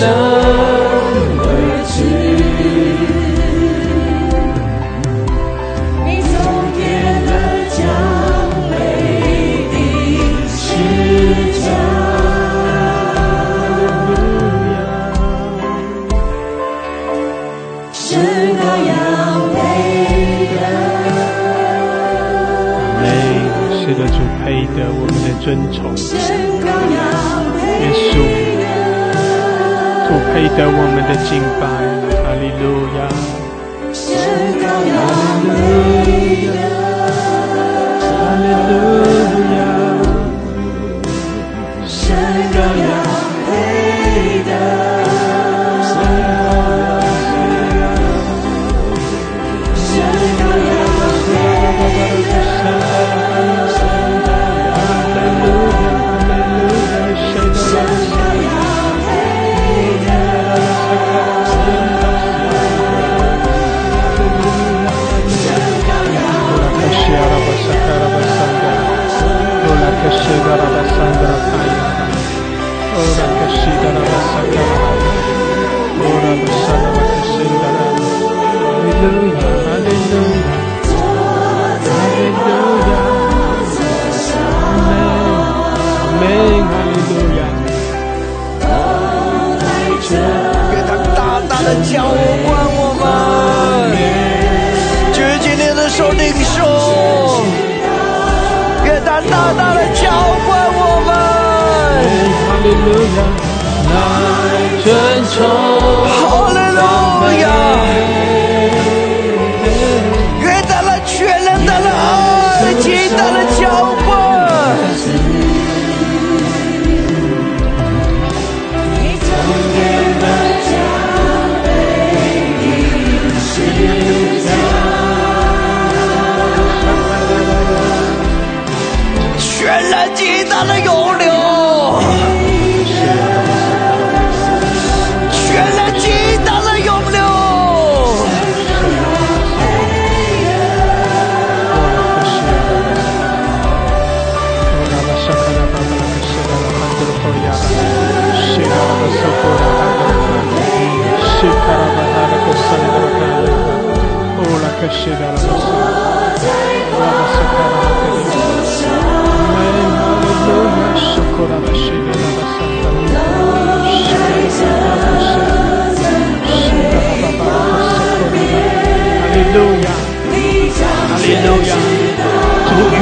能回去。你走遍了江北的山川，是那样美。的，主，我们的。配得我们的敬拜，哈利路亚。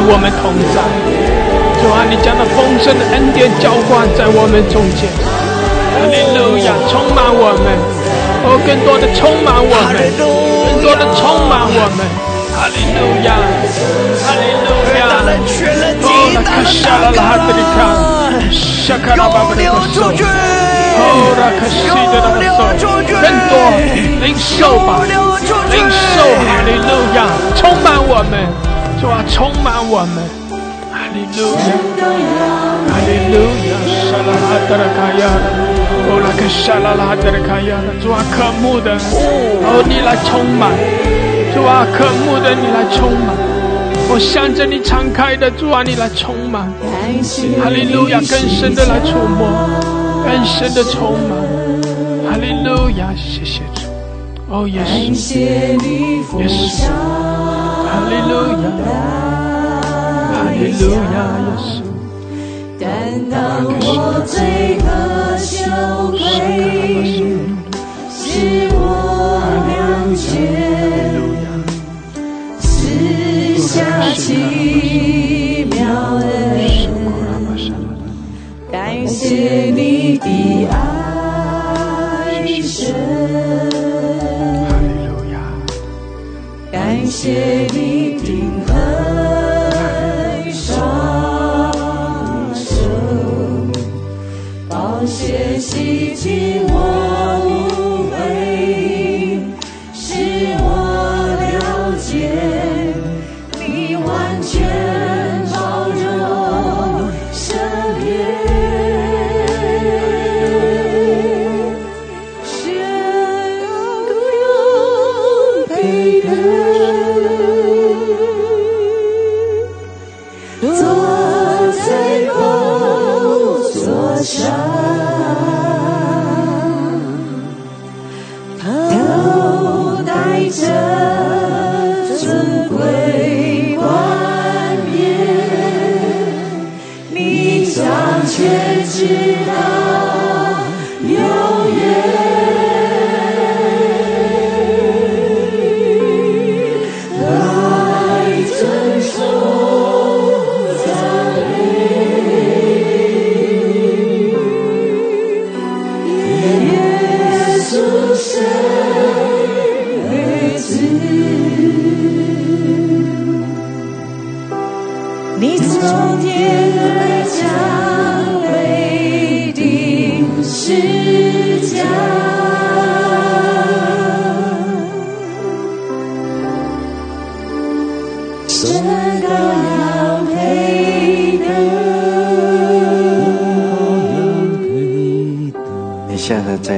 我们同在，主啊，你将那丰盛的恩典浇灌在我们中间，哈利路亚，充满我们，哦，更多的充满我们，更多的充满我们，哈利路亚，哈利路亚，哦，拉卡沙拉拉哈德里卡，沙卡拉巴巴的手，哦，拉卡西的那个手，更多领受吧，领受，哈利路亚，充满我们，主啊，充满我们，哈利路亚。哦，那个沙拉拉德拉卡亚，主啊，渴慕的，哦，你来充满，主啊，渴慕的，你来充满，我向着你敞开的，主啊，你来充满，哈利路亚，更深的来触摸，更深的充满，哈利路亚，谢谢主，哦，耶稣，耶稣，哈利路亚，哈利路亚，耶稣。当我罪恶羞愧，是我了解，赐下奇妙恩，感谢你的爱深，感谢你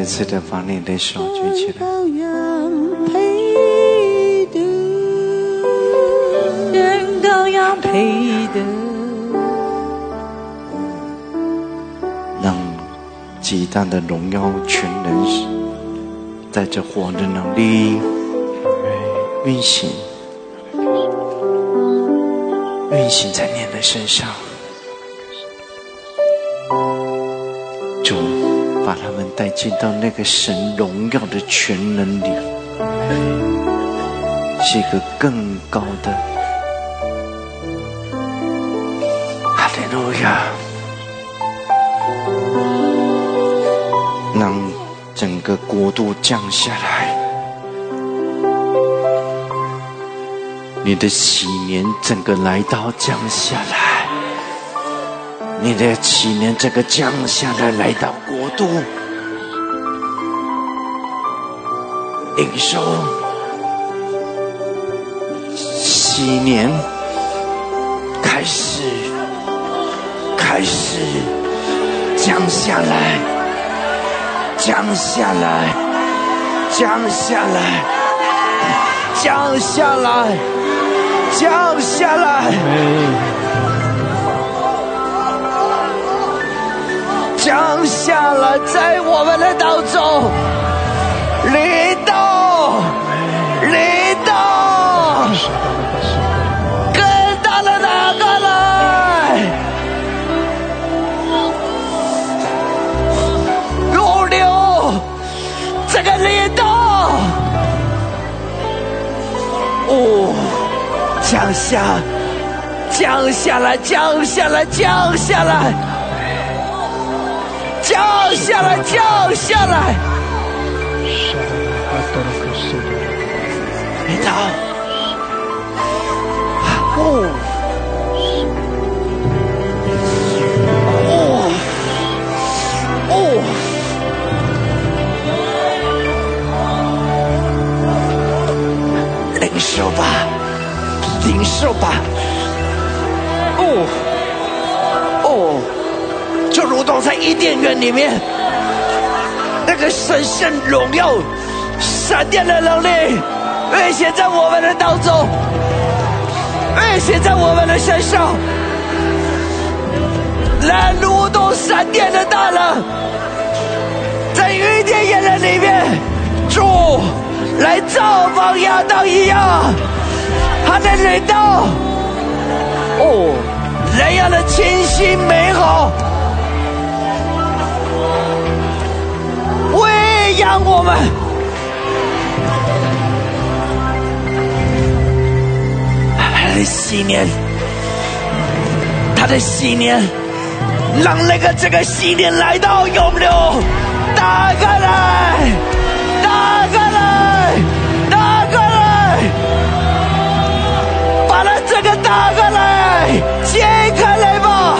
次的把你的手举起来，配得。让极大的荣耀全能带着火的能力运行，运行在你的身上。带进到那个神荣耀的全能里，是一个更高的。哈利路亚！让整个国度降下来，你的喜年整个来到降下来，你的喜年整个降下来，来到国度，领受喜年开始，开始降下来。降下来，降下来，降下来，降下来，降下来，在我们的当中，降下，降下来，降下来，降下来，降下来，降下来。领导，哦，哦，哦，领受吧，领受吧，哦，哦，就如同在伊甸园里面，那个神圣荣耀、闪电的能力。越显在我们的当中，越显在我们的身上，那如同闪电的大能，在雨点眼的里面，主来造访亚当一样，他的领导，哦，那样的清新美好，喂养我们。他的信念，他的信念，让那个这个信念来到永留，打开来，打开来，揭开来吧，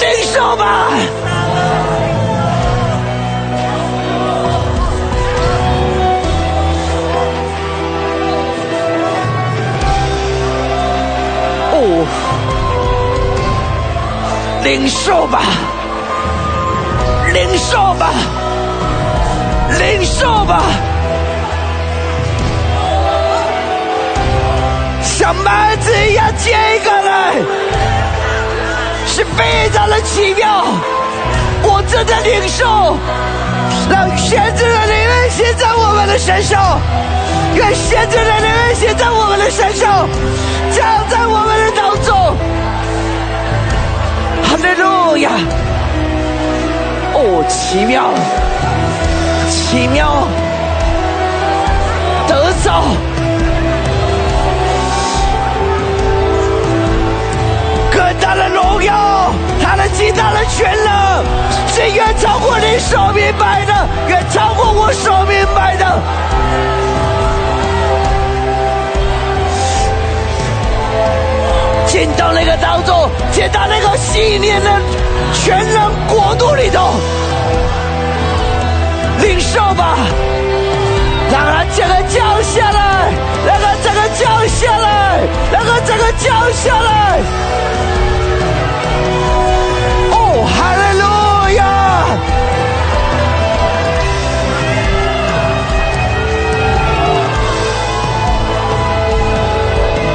领受吧。领受吧，领受吧，领受吧，像麦子一样揭开来，是非常的奇妙。我正在领受，让先知的灵运行在我们的身上，愿先知的灵运行在我们的身上，降在我们的当中。哈利路亚！哦，奇妙，奇妙，得着，大的荣耀，他的极大的全能，是远超过你所明白的，远超过我所明白的。进到那个当中，进到那个信念的全能国度里头，领受吧，让它这个降下来，让它这个降下来，让它这个降下来。哈利路亚！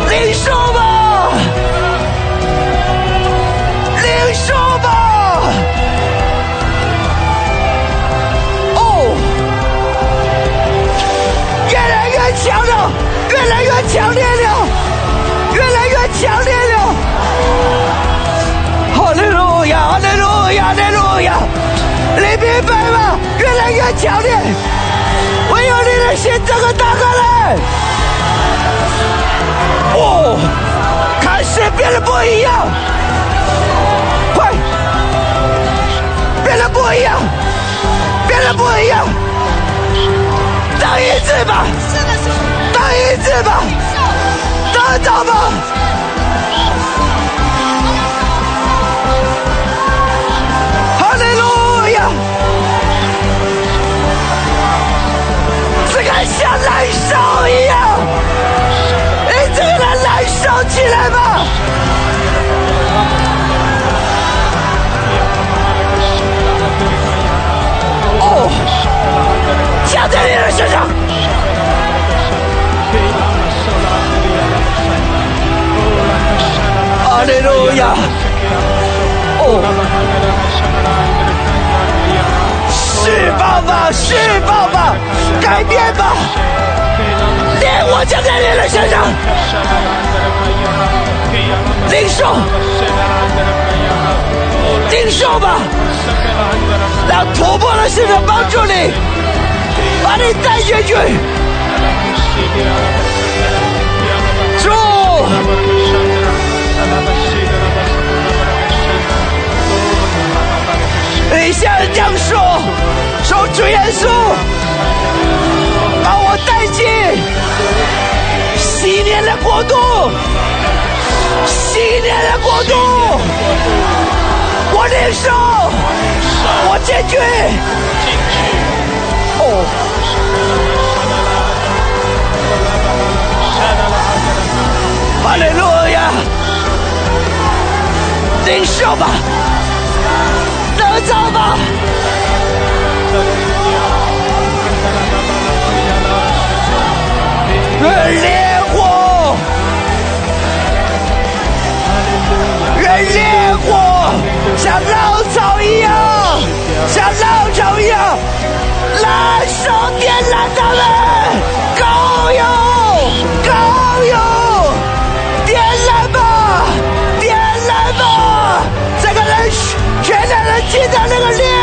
领受吧，领受吧！哦，越来越强了，越来越强烈了，越来越强烈。亚，哈利路亚！你明白吗？越来越强烈，唯有你的心这个打开来，哦，开始变得不一样，快，变得不一样，变得不一样，再一次吧！再一次吧，打倒吧！像燃烧一样，你这个人燃烧起来吧！哦，加在你的身上。哈利路亚！哦，释放吧，释放吧，改变吧，连我将在你的身上，领受，领受吧，让突破的使者帮助你，把你带进去，主。现在这样说：说主耶稣，把我带进喜年的国度，喜年的国度，我领受，我进去。哦，哈利路亚，领受吧，烈火，人烈火，像浪潮一样，像浪潮一样，燃烧点燃他们，高油，高油，点燃吧，点燃吧，这个人全的人进到那个烈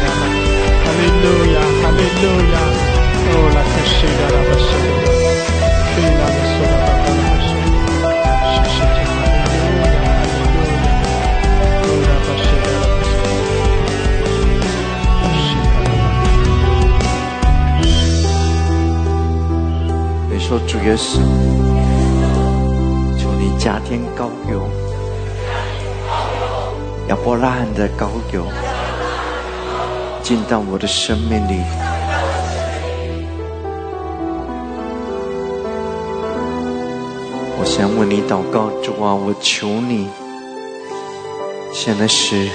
哈利路亚，哈利路亚，哦，拉撒路啊，拉撒路，费拉目苏拉巴达拉巴什，哈利路亚，哈利路亚，拉巴撒路啊，拉撒路，哈利路亚。你说主耶稣，求你加添高举，要波浪的高举。进到我的生命里。我想为你祷告，主啊，我求你，现在是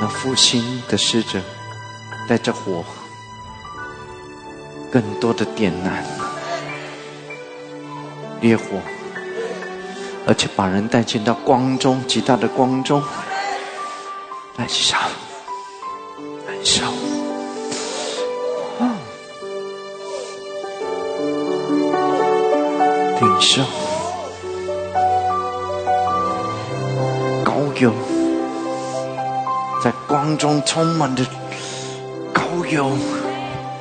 那复兴的使者，带着火，更多的点燃烈火，而且把人带进到光中，极大的光中，燃烧，燃高油，在光中充满着高油，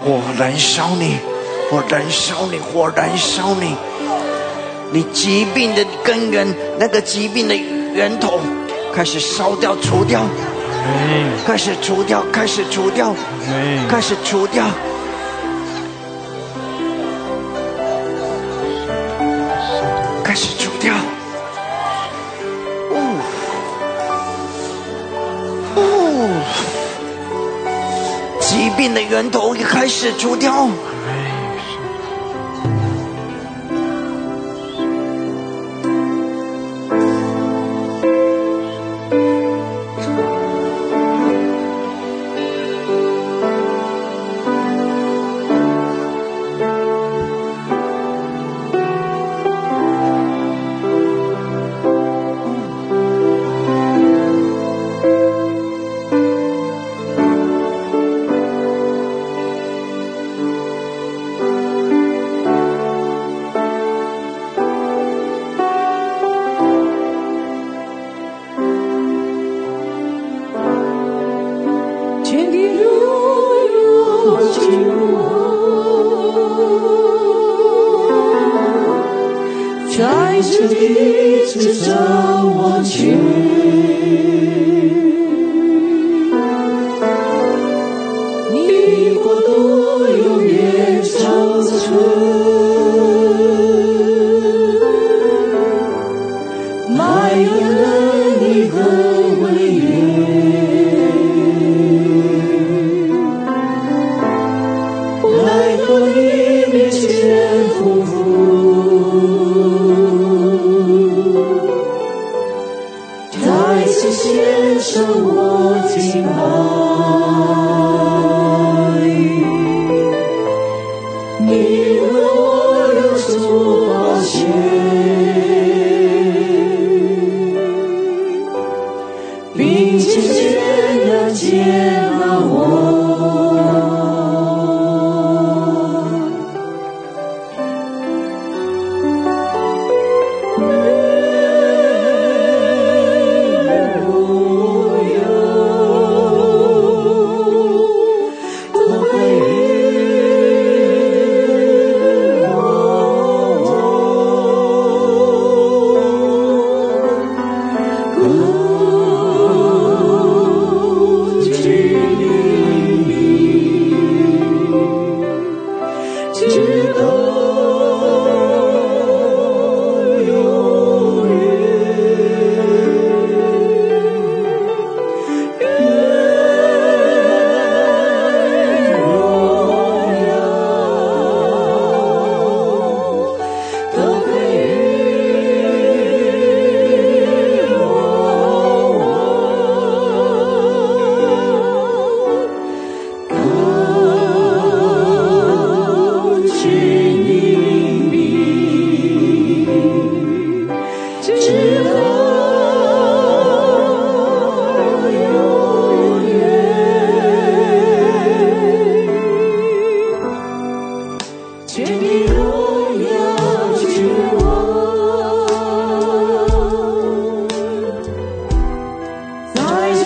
火燃烧你，火燃烧你，火燃烧你。你疾病的根源，那个疾病的源头开始烧掉、除掉.开始除掉，开始除掉，开始除掉。病的源头也开始除掉。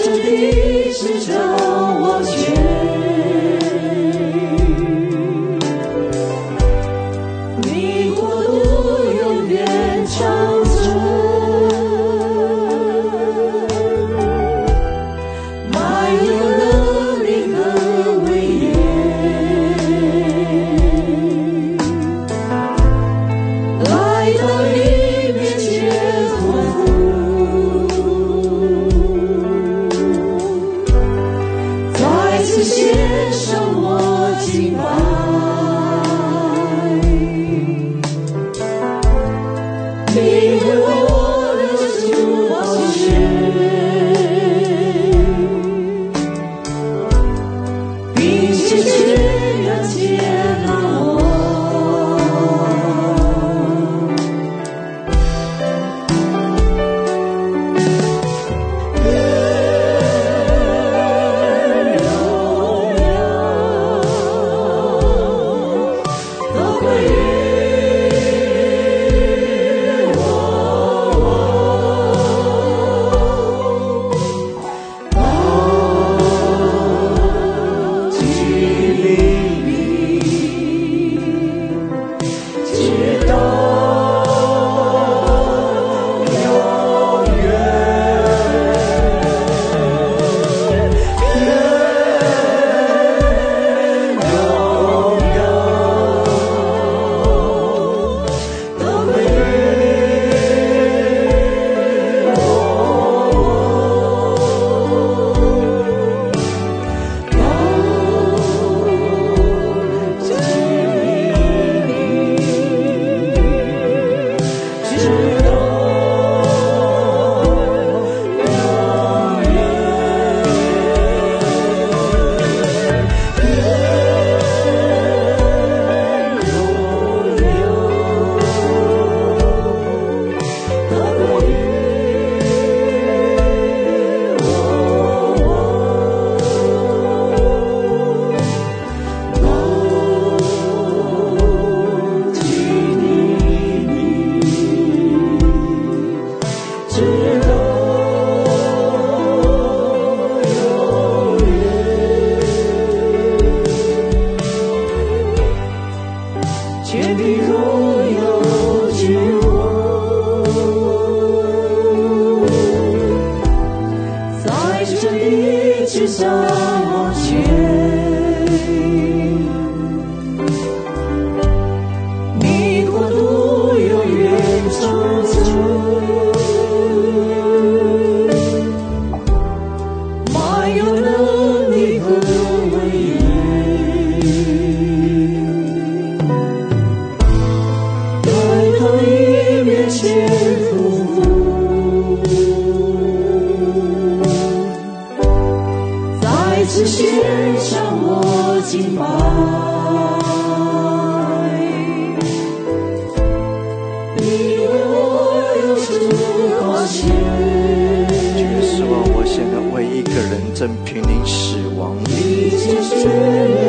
这地之上王权。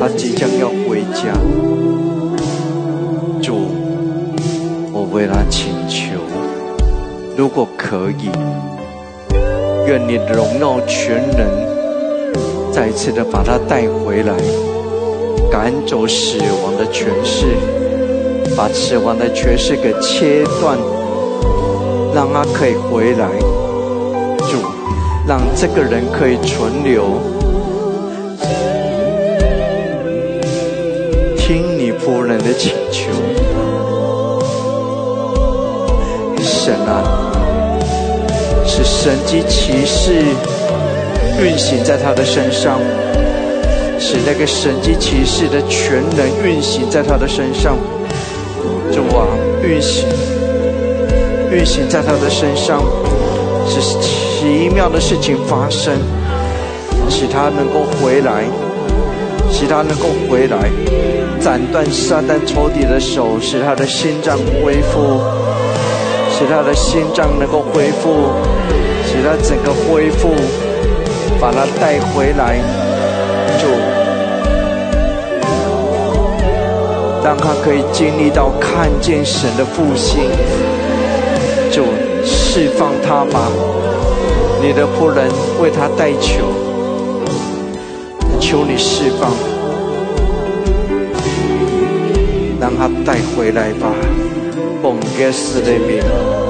他即将要回家。主，我为他请求，如果可以，愿你荣耀全能再次的把他带回来，赶走死亡的权势，把死亡的权势给切断，让他可以回来。主，让这个人可以存留，夫人的请求。神啊，是神机骑士运行在他的身上，使那个神机骑士的全能运行在他的身上。主啊，运行，运行在他的身上，使奇妙的事情发生，使他能够回来，使他能够回来，斩断撒旦仇敌的手，使他的心脏恢复。使他的心脏能够恢复，使他整个恢复，把他带回来，主，让他可以经历到看见神的复兴，就释放他吧。你的仆人为他代求，求你释放，让他带回来吧。奉耶稣的名。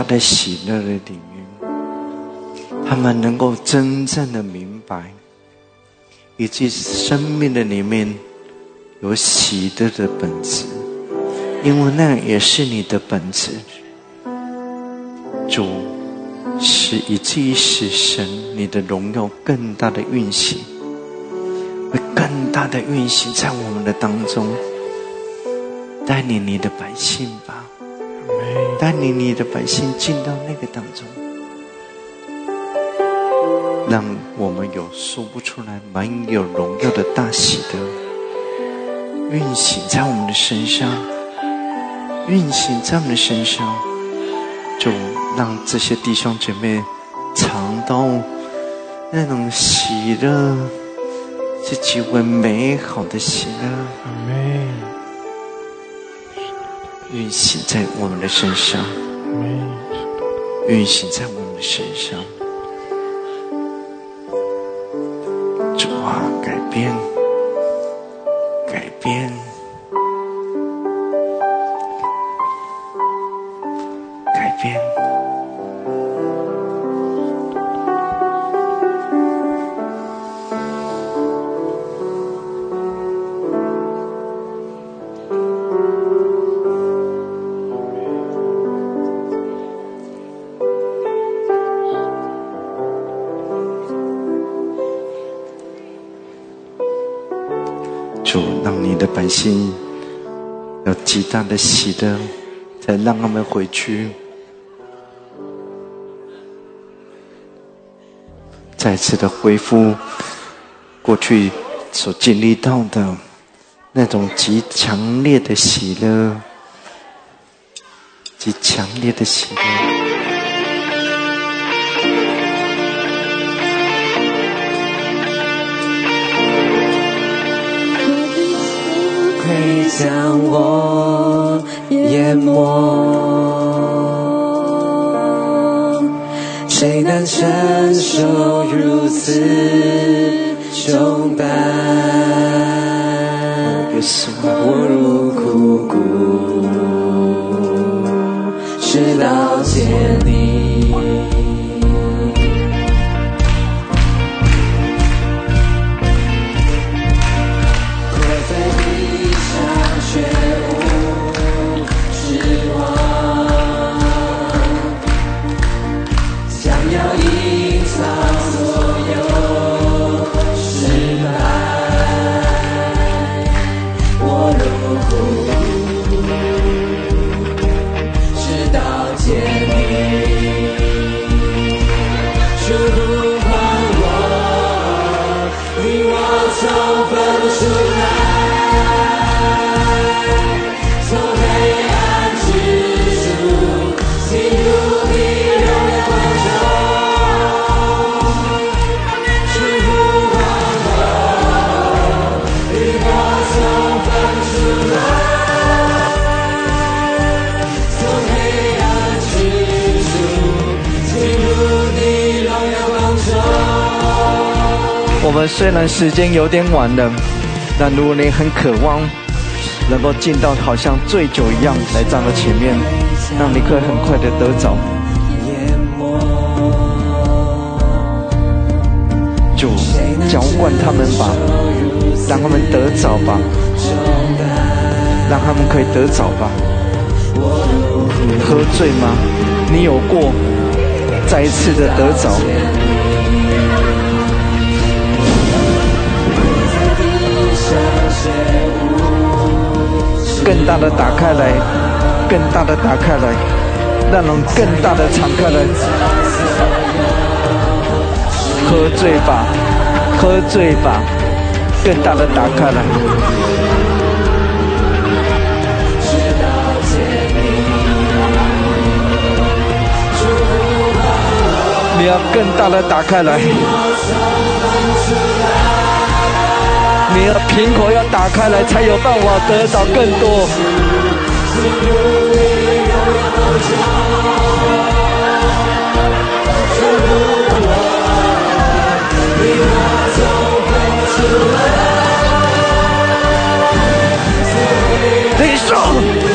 他的喜乐的里面，他们能够真正的明白，以及生命的里面有喜乐的本质，因为那也是你的本质。主，是以至于使神你的荣耀更大的运行。会更大的运行在我们的当中，带领你的百姓吧，带领你的百姓进到那个当中，让我们有说不出来、满有荣耀的大喜的运行在我们的身上，运行在我们的身上，就让这些弟兄姐妹尝到那种喜乐。是极为美好的喜乐，运行在我们的身上，运行在我们的身上。主啊，改变，极大的喜乐，才让他们回去，再次的恢复过去所经历到的那种极强烈的喜乐，极强烈的喜乐。你将我淹没。谁能承受如此重担？我们虽然时间有点晚了，但如果你很渴望能够进到好像醉酒一样来站到前面，让你可以很快的得着，就浇灌他们吧，让他们得着吧，让他们可以得着吧。喝醉吗？你有过再一次的得着？更大的打开来，更大的打开来，让人更大的敞开来。喝醉吧，喝醉吧，更大的打开来。你要更大的打开来。你的苹果要打开来，才有办法得到更多。你说。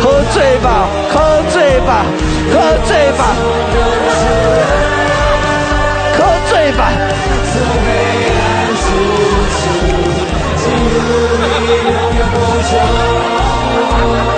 喝醉吧，喝醉吧喝醉吧喝醉吧。永远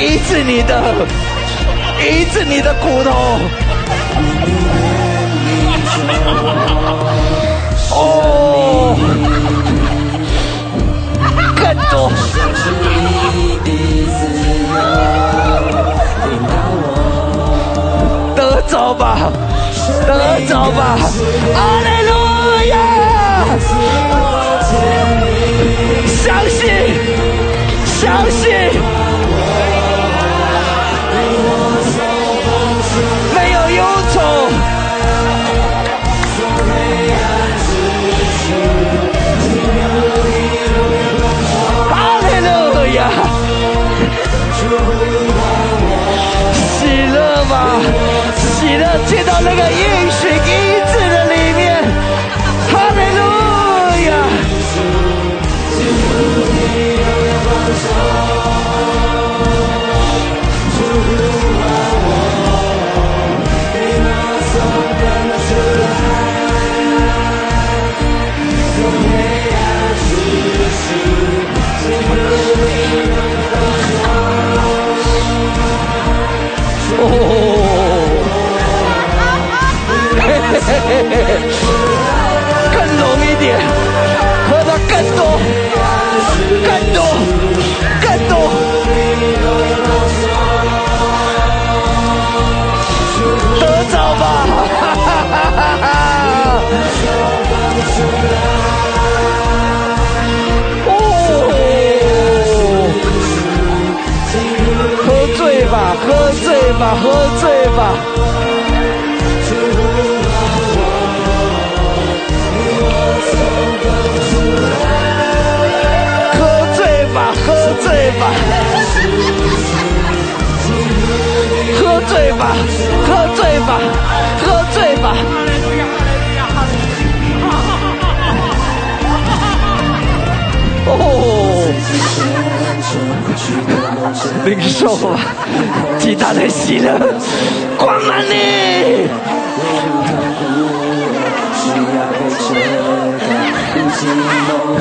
医治你的，医治你的骨头。哦，更多。得走吧，得走吧，阿门。相信，相信。你的见到那个一更浓一点，喝的更多，更多，更多。得着吧！哈哈哈哈哈哦，喝醉吧，喝醉吧，喝醉吧。醉吧，喝醉吧，喝醉吧，喝醉吧。哦，领受吧，极大的喜乐，光满你。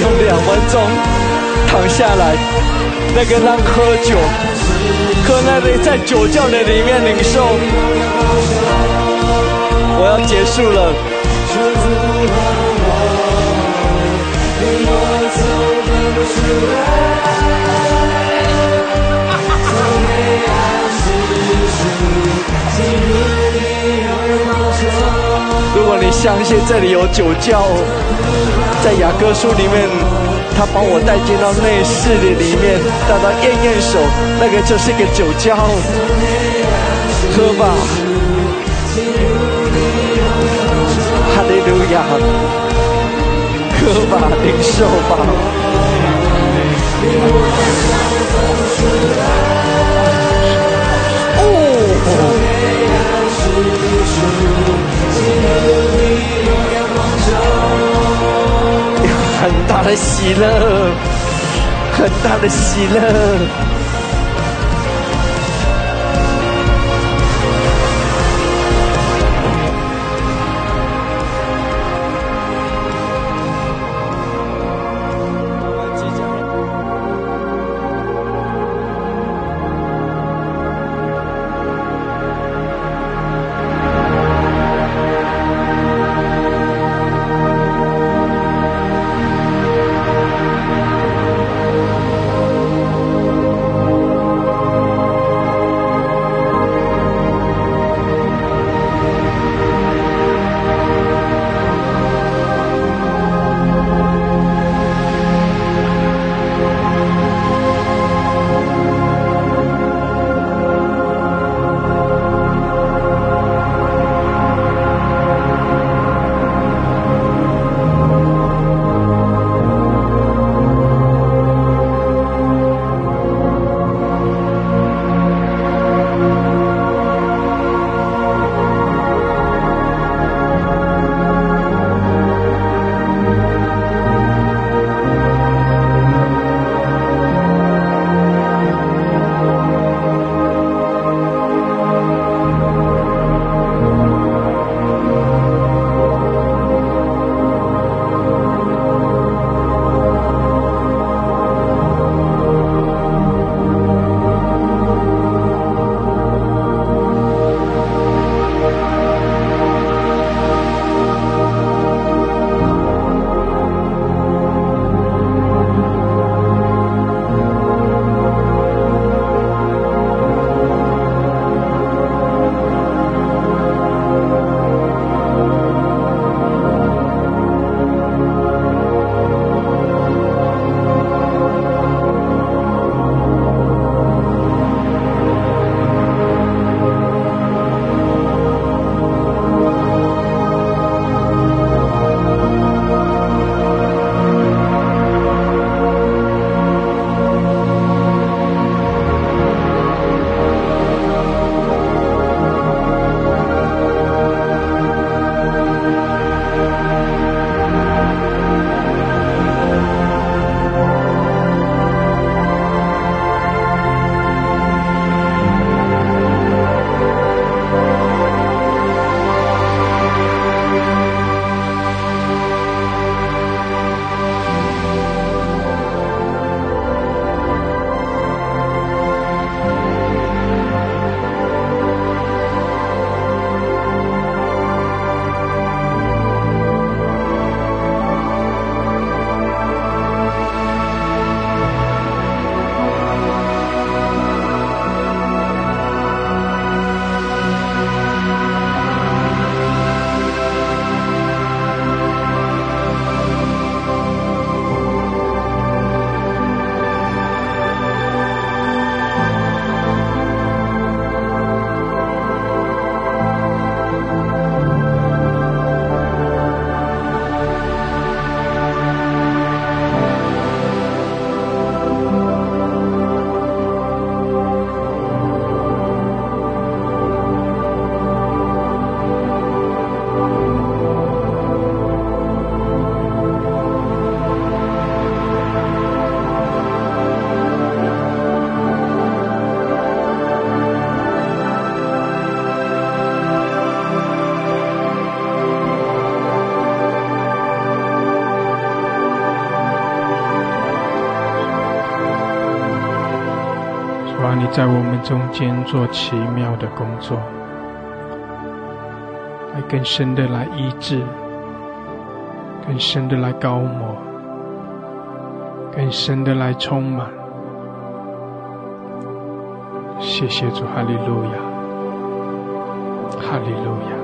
用两分钟躺下来，那个让喝酒，喝那杯在酒窖的里面领受。我要结束了。果你相信这里有酒窖，在雅各书里面，他把我带进到内室的里面，带到验验手，那个就是个酒窖，喝吧，哈利路亚，喝吧，领受吧。大的喜乐。们中间做奇妙的工作，来更深的来医治，更深的来高摩，更深的来充满。谢谢主，哈利路亚，哈利路亚。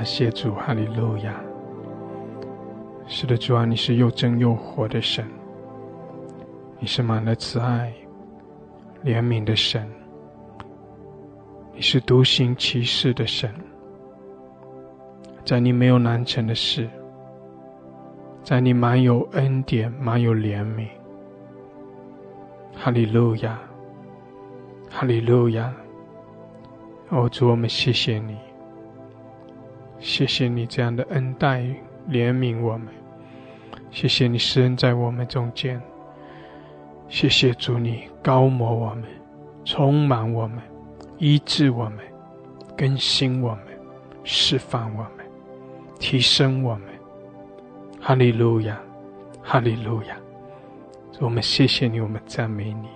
感谢主，哈利路亚。是的，主啊，你是又真又活的神，你是满了慈爱、怜悯的神，你是独行其事的神，在你没有难成的事，在你满有恩典、满有怜悯。哈利路亚，哈利路亚。哦，主，我们谢谢你。谢谢你这样的恩待怜悯我们，谢谢你施恩在我们中间，谢谢主你高摩我们，充满我们，医治我们，更新我们，释放我们，提升我们。哈利路亚，哈利路亚！我们谢谢你，我们赞美你，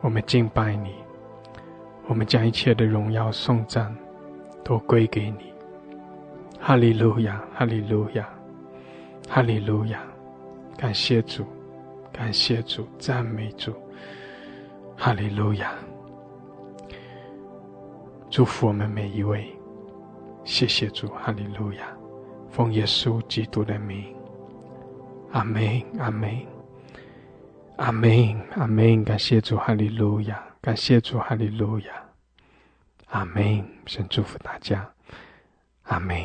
我们敬拜你，我们将一切的荣耀颂赞都归给你。哈利路亚，哈利路亚，哈利路亚！感谢主，感谢主，赞美主。哈利路亚！祝福我们每一位，谢谢主，哈利路亚！奉耶稣基督的名，阿门，阿门，阿门，阿门！感谢主，哈利路亚！感谢主，哈利路亚！阿门！神祝福大家，阿门。